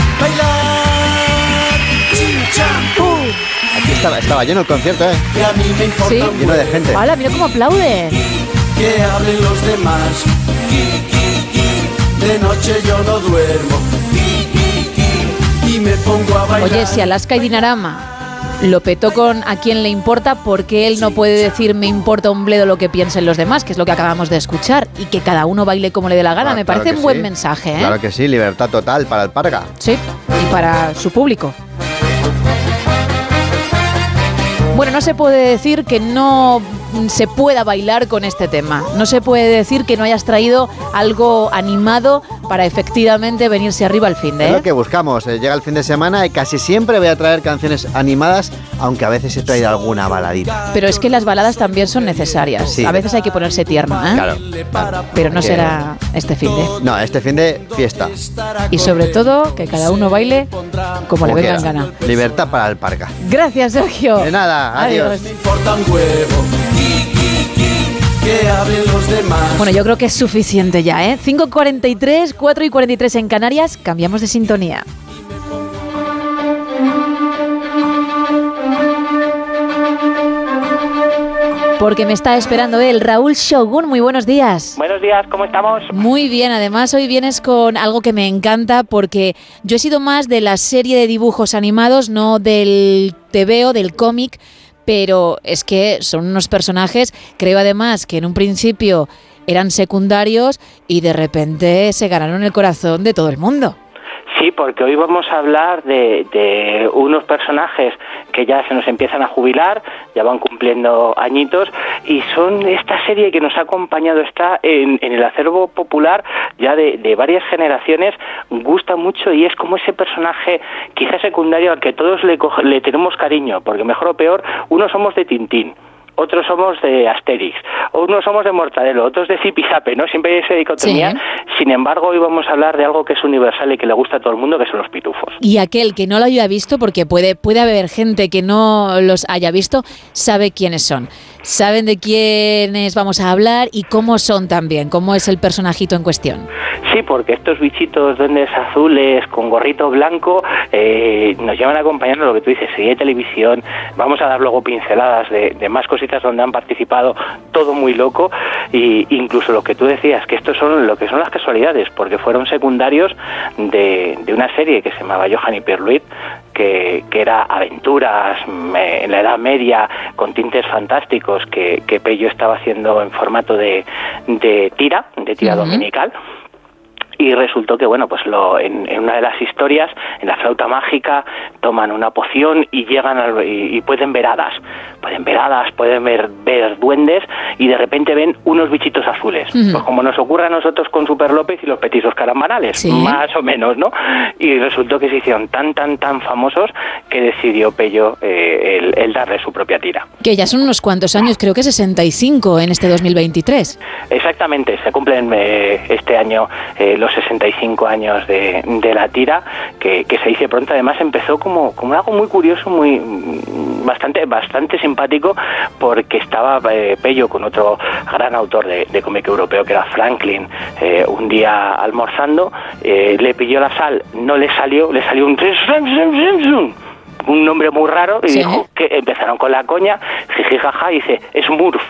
Aquí estaba, estaba lleno el concierto, ¿eh? Que a mí me importa Sí. Lleno de gente. ¡Hala, mira cómo aplauden! Que hablen los demás. Ki, ki, ki. De noche yo no duermo. Ki, ki, ki. Y me pongo a bailar. Oye, si Alaska y Dinarama lo petó con a quién le importa, porque él no puede decir me importa un bledo lo que piensen los demás, que es lo que acabamos de escuchar, y que cada uno baile como le dé la gana? Ah, Me claro parece un buen sí. mensaje, ¿eh? Claro que sí, libertad total para el parga. Sí, y para su público. Bueno, no se puede decir que no se pueda bailar con este tema. No se puede decir que no hayas traído algo animado para efectivamente venirse arriba al fin de. Es ¿eh? lo que buscamos. eh, Llega el fin de semana y casi siempre voy a traer canciones animadas, aunque a veces he traído alguna baladita. Pero es que las baladas también son necesarias. Sí. A veces hay que ponerse tierno, ¿eh? Claro. claro. Pero no Que- será este fin de. No, este fin de fiesta. Y sobre todo, que cada uno baile como, le venga en quiera. gana. Libertad para el parga. Gracias, Sergio. De nada, adiós. Que hablen los demás. Bueno, yo creo que es suficiente ya, ¿eh? 5.43, 4 y 43 en Canarias, cambiamos de sintonía. Porque me está esperando él, Raúl Shogun, muy buenos días. Buenos días, ¿cómo estamos? Muy bien, además hoy vienes con algo que me encanta porque yo he sido más de la serie de dibujos animados, no del TVO, del cómic, pero es que son unos personajes, creo además que en un principio eran secundarios y de repente se ganaron el corazón de todo el mundo. Sí, porque hoy vamos a hablar de, de unos personajes que ya se nos empiezan a jubilar, ya van cumpliendo añitos, y son esta serie que nos ha acompañado, está en, el acervo popular ya de, varias generaciones, gusta mucho y es como ese personaje quizás secundario al que todos le, le tenemos cariño, porque mejor o peor, unos somos de Tintín. Otros somos de Asterix, unos somos de Mortadelo, otros de Zipizape, ¿no? Siempre hay esa dicotomía. Sí. Sin embargo, hoy vamos a hablar de algo que es universal y que le gusta a todo el mundo, que son los pitufos. Y aquel que no lo haya visto, porque puede, puede haber gente que no los haya visto, sabe quiénes son. Saben de quiénes vamos a hablar y cómo son también, cómo es el personajito en cuestión. Sí, porque estos bichitos duendes azules con gorrito blanco eh, nos llevan acompañando lo que tú dices, serie de televisión. Vamos a dar luego pinceladas de, de más cositas donde han participado, todo muy loco. Y incluso lo que tú decías, que estos son lo que son las casualidades, porque fueron secundarios de, de una serie que se llamaba Johan y Pierluit, que, que era aventuras en la Edad Media con tintes fantásticos que, que Pello estaba haciendo en formato de, de tira, de tira dominical y resultó que bueno pues lo, en, en, una de las historias en la flauta mágica toman una poción y llegan al, y, y, pueden ver hadas. Pueden ver hadas pueden ver, ver duendes y de repente ven unos bichitos azules. Uh -huh. pues como nos ocurre a nosotros con Super López y los petizos caramanales ¿Sí? más o menos no y resultó que se hicieron tan tan tan famosos que decidió Pello eh, el, el, darle su propia tira. Que ya son unos cuantos años creo que 65 en este 2023 exactamente se cumplen eh, este año eh, los 65 años de, de la tira, que, se dice pronto. Además empezó como, como algo muy curioso, muy bastante bastante simpático, porque estaba eh, Pello con otro gran autor de, de cómic europeo, que era Franklin, eh, un día almorzando, eh, le pilló la sal, no le salió, le salió un un nombre muy raro y ¿Sí? dijo que empezaron con la coña, jijijaja, y dice, es Murph,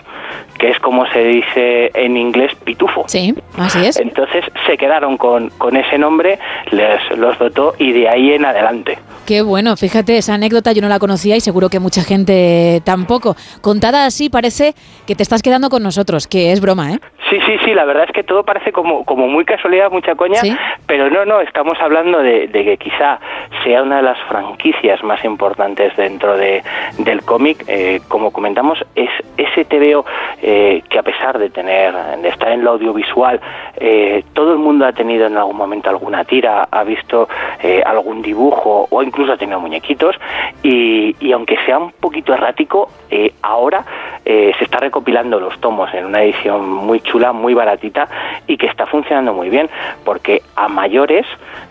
que es como se dice en inglés pitufo. Sí, así es. Entonces se quedaron con, con ese nombre, les los dotó y de ahí en adelante. Qué bueno, fíjate, esa anécdota yo no la conocía y seguro que mucha gente tampoco. Contada así parece que te estás quedando con nosotros, que es broma, ¿eh? Sí, sí, sí, la verdad es que todo parece como, como muy casualidad, mucha coña, ¿Sí? pero no, no, estamos hablando de, de, que quizá sea una de las franquicias más importantes dentro de, del cómic. Eh, como comentamos, es ese TVO eh, que a pesar de tener, de estar en lo audiovisual, eh, todo el mundo ha tenido en algún momento alguna tira, ha visto eh, algún dibujo o incluso ha tenido muñequitos y, y aunque sea un poquito errático, eh, ahora eh, se está recopilando los tomos en una edición muy chula, muy baratita y que está funcionando muy bien porque a mayores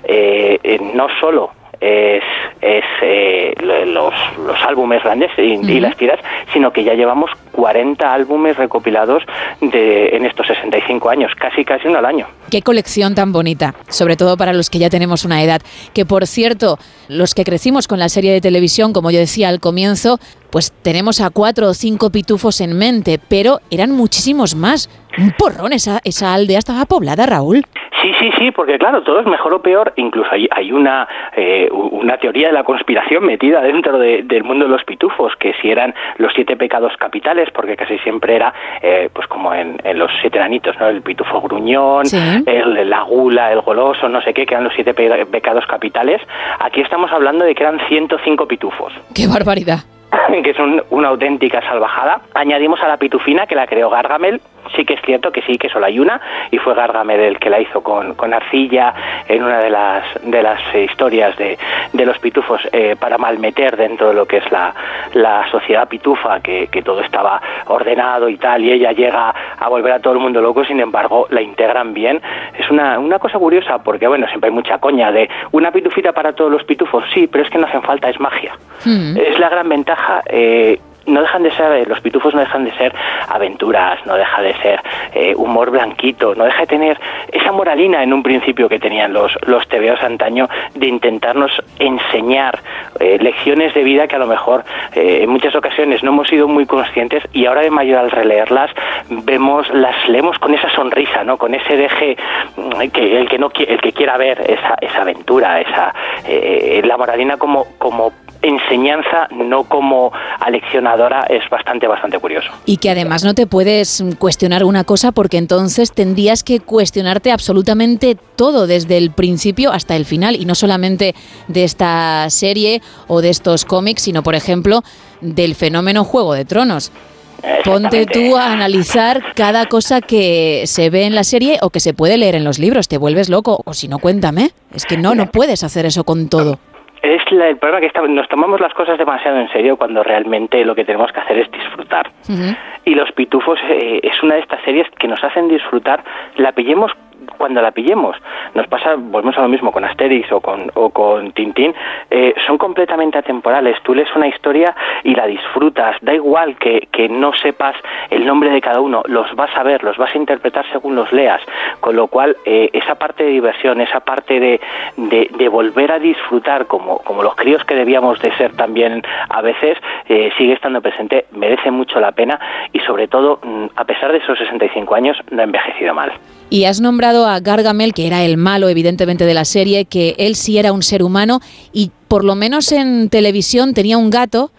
eh, no solo es, es eh, los, los, álbumes grandes y, uh -huh. y, las tiras, sino que ya llevamos 40 álbumes recopilados de, en estos 65 años, casi casi uno al año. Qué colección tan bonita, sobre todo para los que ya tenemos una edad. Que por cierto, los que crecimos con la serie de televisión, como yo decía al comienzo, pues tenemos a cuatro o cinco pitufos en mente, pero eran muchísimos más. Un porrón, esa, esa aldea estaba poblada, Raúl. Sí, sí, sí, porque claro, todo es mejor o peor. Incluso hay, hay una, eh, una teoría de la conspiración metida dentro de, del mundo de los pitufos, que si eran los siete pecados capitales, porque casi siempre era, eh, pues como en, en, los siete anitos, ¿no? El pitufo gruñón, sí. el, la gula, el goloso, no sé qué, que eran los siete pe pecados capitales. Aquí estamos hablando de que eran 105 pitufos. ¡Qué barbaridad! que es un, una auténtica salvajada. Añadimos a la pitufina que la creó Gargamel. Sí que es cierto que sí, que solo hay una, y fue Gargamel el que la hizo con, con arcilla en una de las, de las eh, historias de, de los pitufos eh, para malmeter dentro de lo que es la, la sociedad pitufa, que, que todo estaba ordenado y tal, y ella llega a volver a todo el mundo loco, sin embargo la integran bien. Es una, una cosa curiosa, porque bueno, siempre hay mucha coña de una pitufita para todos los pitufos, sí, pero es que no hacen falta, es magia. Mm. Es la gran ventaja. Eh, no dejan de ser, los pitufos no dejan de ser aventuras, no deja de ser eh, humor blanquito, no deja de tener esa moralina en un principio que tenían los, los TVOs antaño de intentarnos enseñar eh, lecciones de vida que a lo mejor eh, en muchas ocasiones no hemos sido muy conscientes y ahora de mayor al releerlas vemos, las leemos con esa sonrisa, ¿no? con ese deje que el que no el que quiera ver esa, esa aventura, esa la moralina como, como enseñanza, no como aleccionadora, es bastante, bastante curioso. Y que además no te puedes cuestionar una cosa porque entonces tendrías que cuestionarte absolutamente todo, desde el principio hasta el final, y no solamente de esta serie o de estos cómics, sino, por ejemplo, del fenómeno Juego de Tronos. Ponte tú a analizar cada cosa que se ve en la serie o que se puede leer en los libros, te vuelves loco, o si no, cuéntame. Es que no, no puedes hacer eso con todo es la, el problema que está, nos tomamos las cosas demasiado en serio cuando realmente lo que tenemos que hacer es disfrutar. Uh -huh. Y Los Pitufos eh, es una de estas series que nos hacen disfrutar, la pillemos cuando la pillemos. Nos pasa, volvemos a lo mismo con Asterix o con, o con Tintín, eh, son completamente atemporales. Tú lees una historia y la disfrutas. Da igual que, no sepas el nombre de cada uno, los vas a ver, los vas a interpretar según los leas. Con lo cual, eh, esa parte de diversión, esa parte de, de, de, volver a disfrutar como, como los críos que debíamos de ser también a veces, eh, sigue estando presente, merece mucho la pena y sobre todo, mm, a pesar de esos 65 años, no ha envejecido mal. Y has nombrado a Gargamel, que era el malo, evidentemente, de la serie, que él sí era un ser humano y por lo menos en televisión tenía un gato.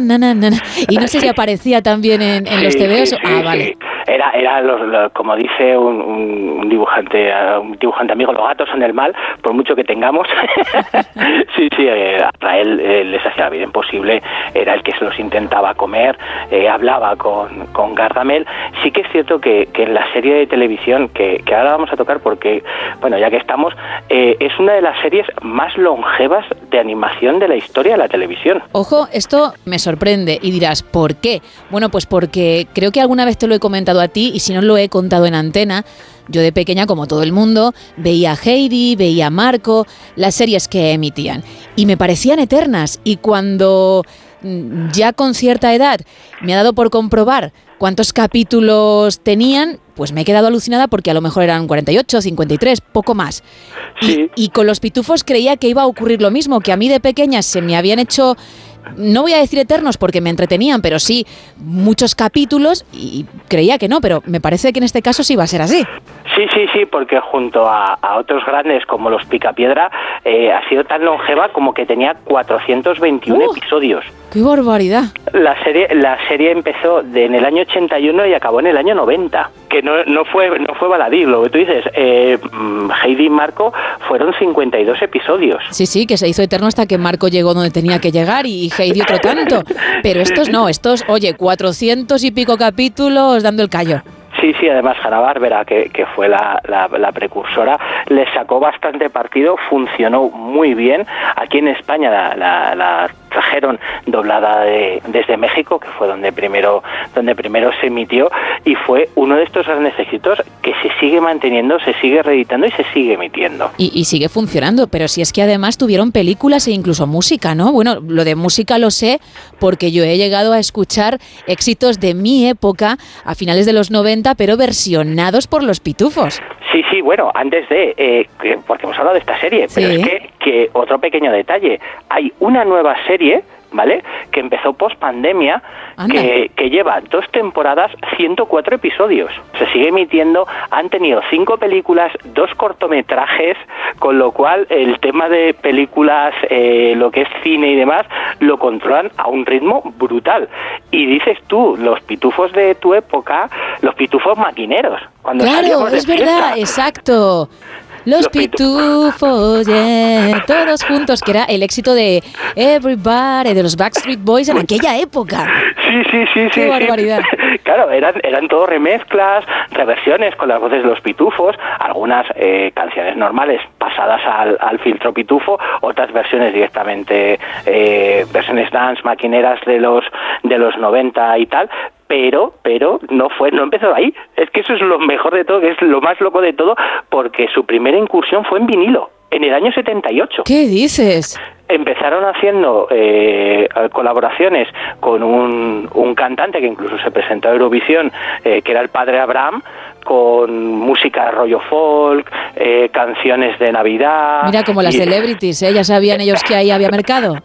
Nana, nana. Y no sé si aparecía también en, en los TVOs. Ah, vale. Era, era los- lo- como dice un, un dibujante, un dibujante amigo, los gatos son el mal, por mucho que tengamos. sí, sí, eh, a Rael eh, les hacía la vida imposible, era el que se los intentaba comer, eh, hablaba con, con Gargamel. Sí que es cierto que, que en la serie de televisión, que, que ahora vamos a tocar porque, bueno, ya que estamos, eh, es una de las series más longevas de animación de la historia de la televisión. Ojo, esto me sorprende y dirás, ¿por qué? Bueno, pues porque creo que alguna vez te lo he comentado a ti y si no lo he contado en antena, yo de pequeña, como todo el mundo, veía a Heidi, veía a Marco, las series que emitían y me parecían eternas y cuando mm, ya con cierta edad me ha dado por comprobar cuántos capítulos tenían, pues me he quedado alucinada porque a lo mejor eran 48, 53, poco más. Y, y con los pitufos creía que iba a ocurrir lo mismo, que a mí de pequeña se me habían hecho, no voy a decir eternos porque me entretenían, pero sí muchos capítulos y creía que no, pero me parece que en este caso sí va a ser así. Sí, sí, sí, porque junto a, a otros grandes como los Picapiedra eh, ha sido tan longeva como que tenía 421 Uh. episodios. ¡Qué barbaridad! La serie, la serie empezó de- en el año 81 y acabó en el año 90, que no, no fue no fue baladí, lo que tú dices. Eh, mm, Heidi y Marco fueron 52 episodios. Sí, sí, que se hizo eterno hasta que Marco llegó donde tenía que llegar y Heidi otro tanto. Pero estos no, estos, oye, 400 y pico capítulos dando el callo. Sí, sí, además Hanna Bárbara, que, que fue la, la, la precursora, le sacó bastante partido, funcionó muy bien. Aquí en España la, la- la trajeron doblada de- desde México, que fue donde primero, donde primero se emitió, y fue uno de estos grandes éxitos que se sigue manteniendo, se sigue reeditando y se sigue emitiendo. Y, y sigue funcionando, pero si es que además tuvieron películas e incluso música, ¿no? Bueno, lo de música lo sé porque yo he llegado a escuchar éxitos de mi época a finales de los 90, pero versionados por los pitufos. Sí, sí, bueno, antes de, eh, que- porque hemos hablado de esta serie, pero es que, que otro pequeño detalle, hay una nueva serie, ¿vale? Que empezó post pandemia, que, que lleva dos temporadas, 104 episodios. Se sigue emitiendo, han tenido cinco películas, dos cortometrajes, con lo cual el tema de películas, eh, lo que es cine y demás, lo controlan a un ritmo brutal. Y dices tú, los pitufos de tu época, los pitufos maquineros, cuando Claro, salíamos de es verdad, exacto. Los pitufos, yeah, todos juntos, que era el éxito de Everybody, de los Backstreet Boys en aquella época. Sí, sí, sí, Qué sí. barbaridad. sí. Claro, eran, eran todo remezclas, reversiones con las voces de los pitufos, algunas eh, canciones normales pasadas al, al filtro pitufo, otras versiones directamente, eh, versiones dance, maquineras de los, de los 90 y tal. Pero, pero no fue, no empezó ahí. Es que eso es lo mejor de todo, que es lo más loco de todo, porque su primera incursión fue en vinilo, en el año 78 ¿Qué dices? empezaron haciendo eh, colaboraciones con un, un cantante que incluso se presentó a Eurovisión, eh, que era el padre Abraham, con música rollo folk, eh, canciones de Navidad. Mira, como las y- celebrities, ¿eh? Ya sabían ellos que ahí había mercado.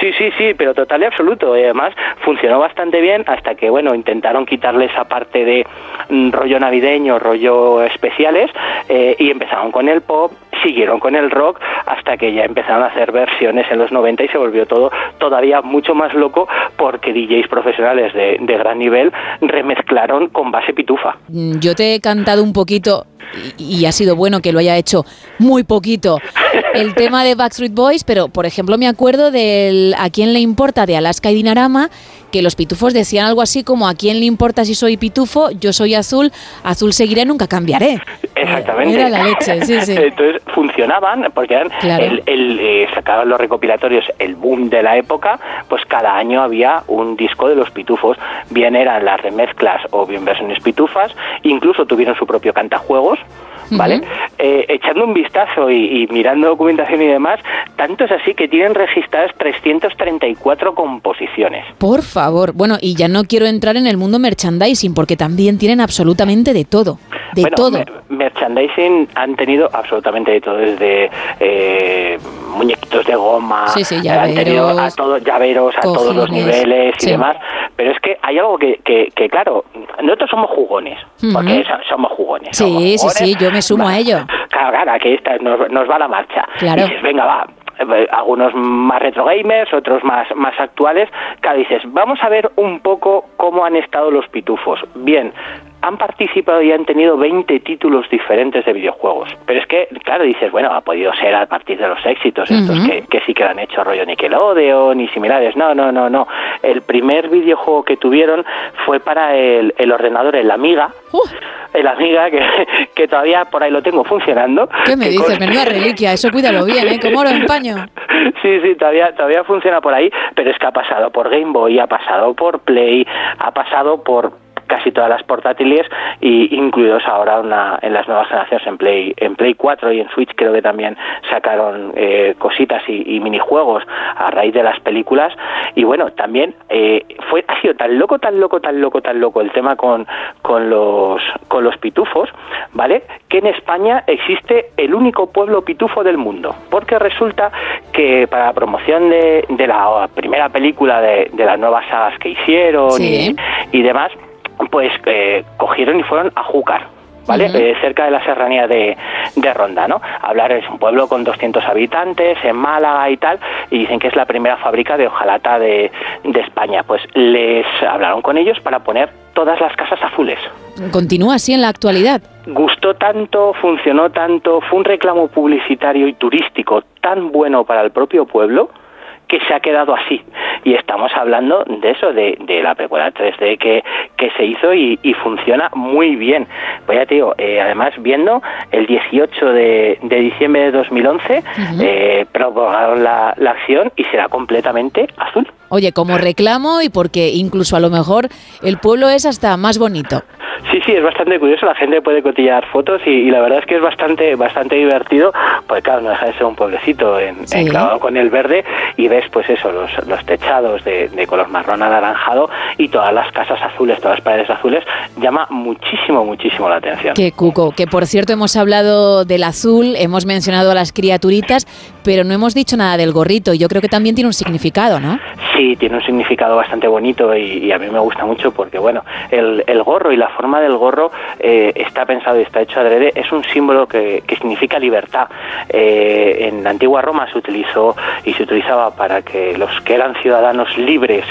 Sí, sí, sí, pero total y absoluto. Y además funcionó bastante bien hasta que, bueno, intentaron quitarle esa parte de mm, rollo navideño, rollo especiales, eh, y empezaron con el pop, siguieron con el rock, hasta que ya empezaron a hacer versiones en los 90 y se volvió todo todavía mucho más loco porque DJs profesionales de, de gran nivel remezclaron con base pitufa. Mm, Yo te he cantado un poquito, y, y ha sido bueno que lo haya hecho muy poquito, el tema de Backstreet Boys, pero por ejemplo me acuerdo del ¿A quién le importa? de Alaska y Dinarama, que los pitufos decían algo así como ¿A quién le importa si soy pitufo? Yo soy azul, azul seguiré, nunca cambiaré. Exactamente. Era la leche, sí, sí. Entonces funcionaban porque eran Claro. el, el, eh, sacaban los recopilatorios el boom de la época, pues cada año había un disco de los pitufos, bien eran las remezclas o bien versiones pitufas, incluso tuvieron su propio cantajuegos. ¿Vale? Eh, echando un vistazo y, y mirando documentación y demás, tanto es así que tienen registradas 334 composiciones. Por favor. Bueno, y ya no quiero entrar en el mundo merchandising, porque también tienen absolutamente de todo. De Bueno, todo. me- merchandising han tenido absolutamente de todo, desde eh, muñequitos de goma, Sí, sí, eh, han tenido a llaveros, todos llaveros a todos los niveles y sí. demás. Pero es que hay algo que, que, que, claro, nosotros somos jugones, porque somos jugones. Sí, sí, jugones. sí, yo me sumo a ello. Claro, claro, aquí está, nos, nos va la marcha. Claro. Y dices, venga, va. eh, Algunos más retro gamers, otros más, más actuales. Claro, dices, vamos a ver un poco cómo han estado los pitufos. Bien, han participado y han tenido 20 títulos diferentes de videojuegos. Pero es que, claro, dices, bueno, ha podido ser a partir de los éxitos estos que, que sí que han hecho rollo Nickelodeon y similares. No, no, no, no. El primer videojuego que tuvieron fue para el, el ordenador, el Amiga. El Amiga, que, que todavía por ahí lo tengo funcionando. ¿Qué me dices? con- Menuda reliquia, eso cuídalo bien, ¿eh? ¿Cómo lo empaño? Sí, sí, todavía, todavía funciona por ahí, pero es que ha pasado por Game Boy, ha pasado por Play, ha pasado por casi todas las portátiles y incluidos ahora una- en las nuevas generaciones en Play en Play 4 y en Switch creo que también sacaron eh, cositas y, y minijuegos a raíz de las películas y bueno también eh, fue ha sido tan loco tan loco tan loco tan loco el tema con con los con los pitufos vale que en España existe el único pueblo pitufo del mundo porque resulta que para la promoción de, de la primera película de, de las nuevas sagas que hicieron Sí. y, y demás pues eh, cogieron y fueron a Júcar. ¿Vale? Eh, cerca de la serranía de, de Ronda, ¿no? Hablar es un pueblo con 200 habitantes, en Málaga y tal, y dicen que es la primera fábrica de hojalata de, de España. Pues les hablaron con ellos para poner todas las casas azules. Continúa así en la actualidad. Gustó tanto, funcionó tanto, fue un reclamo publicitario y turístico tan bueno para el propio pueblo que se ha quedado así. Y estamos hablando de eso, de, de la precuela 3D que, que se hizo y, y funciona muy bien. Pues ya te digo, eh, además viendo el 18 de, de diciembre de 2011, eh, prorrogaron la, la acción y será completamente azul. Oye, como reclamo y porque incluso a lo mejor el pueblo es hasta más bonito. Sí, sí, es bastante curioso, la gente puede cotillar fotos y, y la verdad es que es bastante bastante divertido, porque claro, no deja de ser un pueblecito en, Sí. enclavado con el verde y ves pues eso, los, los techados de, de color marrón anaranjado y todas las casas azules, todas las paredes azules, llama muchísimo, muchísimo la atención. Que Cuco, que por cierto hemos hablado del azul, hemos mencionado a las criaturitas, pero no hemos dicho nada del gorrito. y Yo creo que también tiene un significado, ¿no? Sí, tiene un significado bastante bonito y, y a mí me gusta mucho porque, bueno, el, el gorro y la forma del gorro eh, está pensado y está hecho adrede, es un símbolo que, que significa libertad. Eh, en la antigua Roma se utilizó y se utilizaba para que los que eran ciudadanos libres,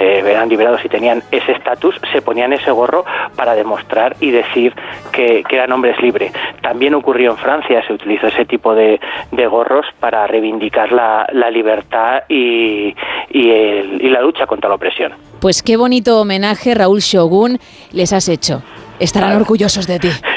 eh, eran liberados y tenían ese estatus, se ponían ese gorro para demostrar y decir que, que eran hombres libres. También ocurrió en Francia, se utilizó ese tipo de, de gorros para reivindicar la, la libertad y, y, el- y la lucha contra la opresión. Pues qué bonito homenaje, Raúl Shogun, les has hecho. Estarán orgullosos de ti.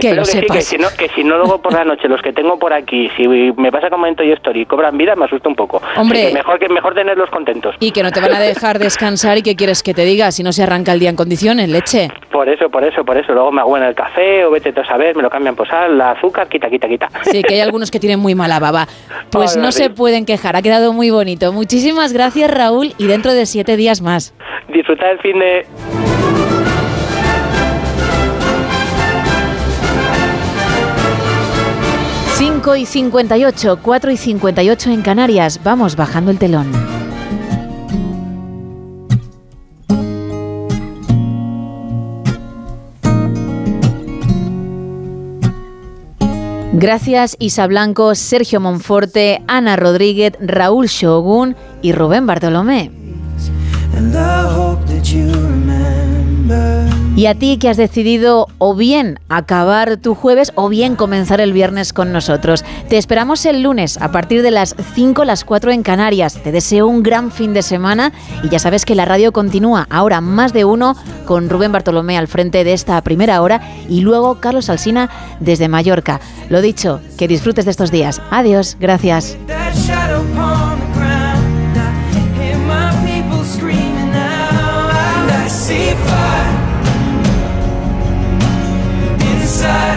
Que lo que sí, que sepas. si, no, que si no luego por la noche los que tengo por aquí, si me pasa como en Toy Story y cobran vida, me asusta un poco. Hombre. Que mejor, que mejor tenerlos contentos. Y que no te van a dejar descansar y qué quieres que te diga si no se arranca el día en condiciones, leche. Por eso, por eso, por eso. Luego me hago en el café o vete tú a saber, me lo cambian por sal, la azúcar, quita, quita, quita. Sí, que hay algunos que tienen muy mala baba. Pues no se pueden quejar, ha quedado muy bonito. Muchísimas gracias, Raúl, y dentro de siete días más. Disfrutar el fin de... 5 y 58, 4 y 58 en Canarias. Vamos bajando el telón. Gracias Isa Blanco, Sergio Monforte, Ana Rodríguez, Raúl Shogun y Rubén Bartolomé. And I hope that you remember. Y a ti que has decidido o bien acabar tu jueves o bien comenzar el viernes con nosotros. Te esperamos el lunes a partir de las 5, las 4 en Canarias. Te deseo un gran fin de semana y ya sabes que la radio continúa ahora más de uno con Rubén Bartolomé al frente de esta primera hora y luego Carlos Alsina desde Mallorca. Lo dicho, que disfrutes de estos días. Adiós, gracias.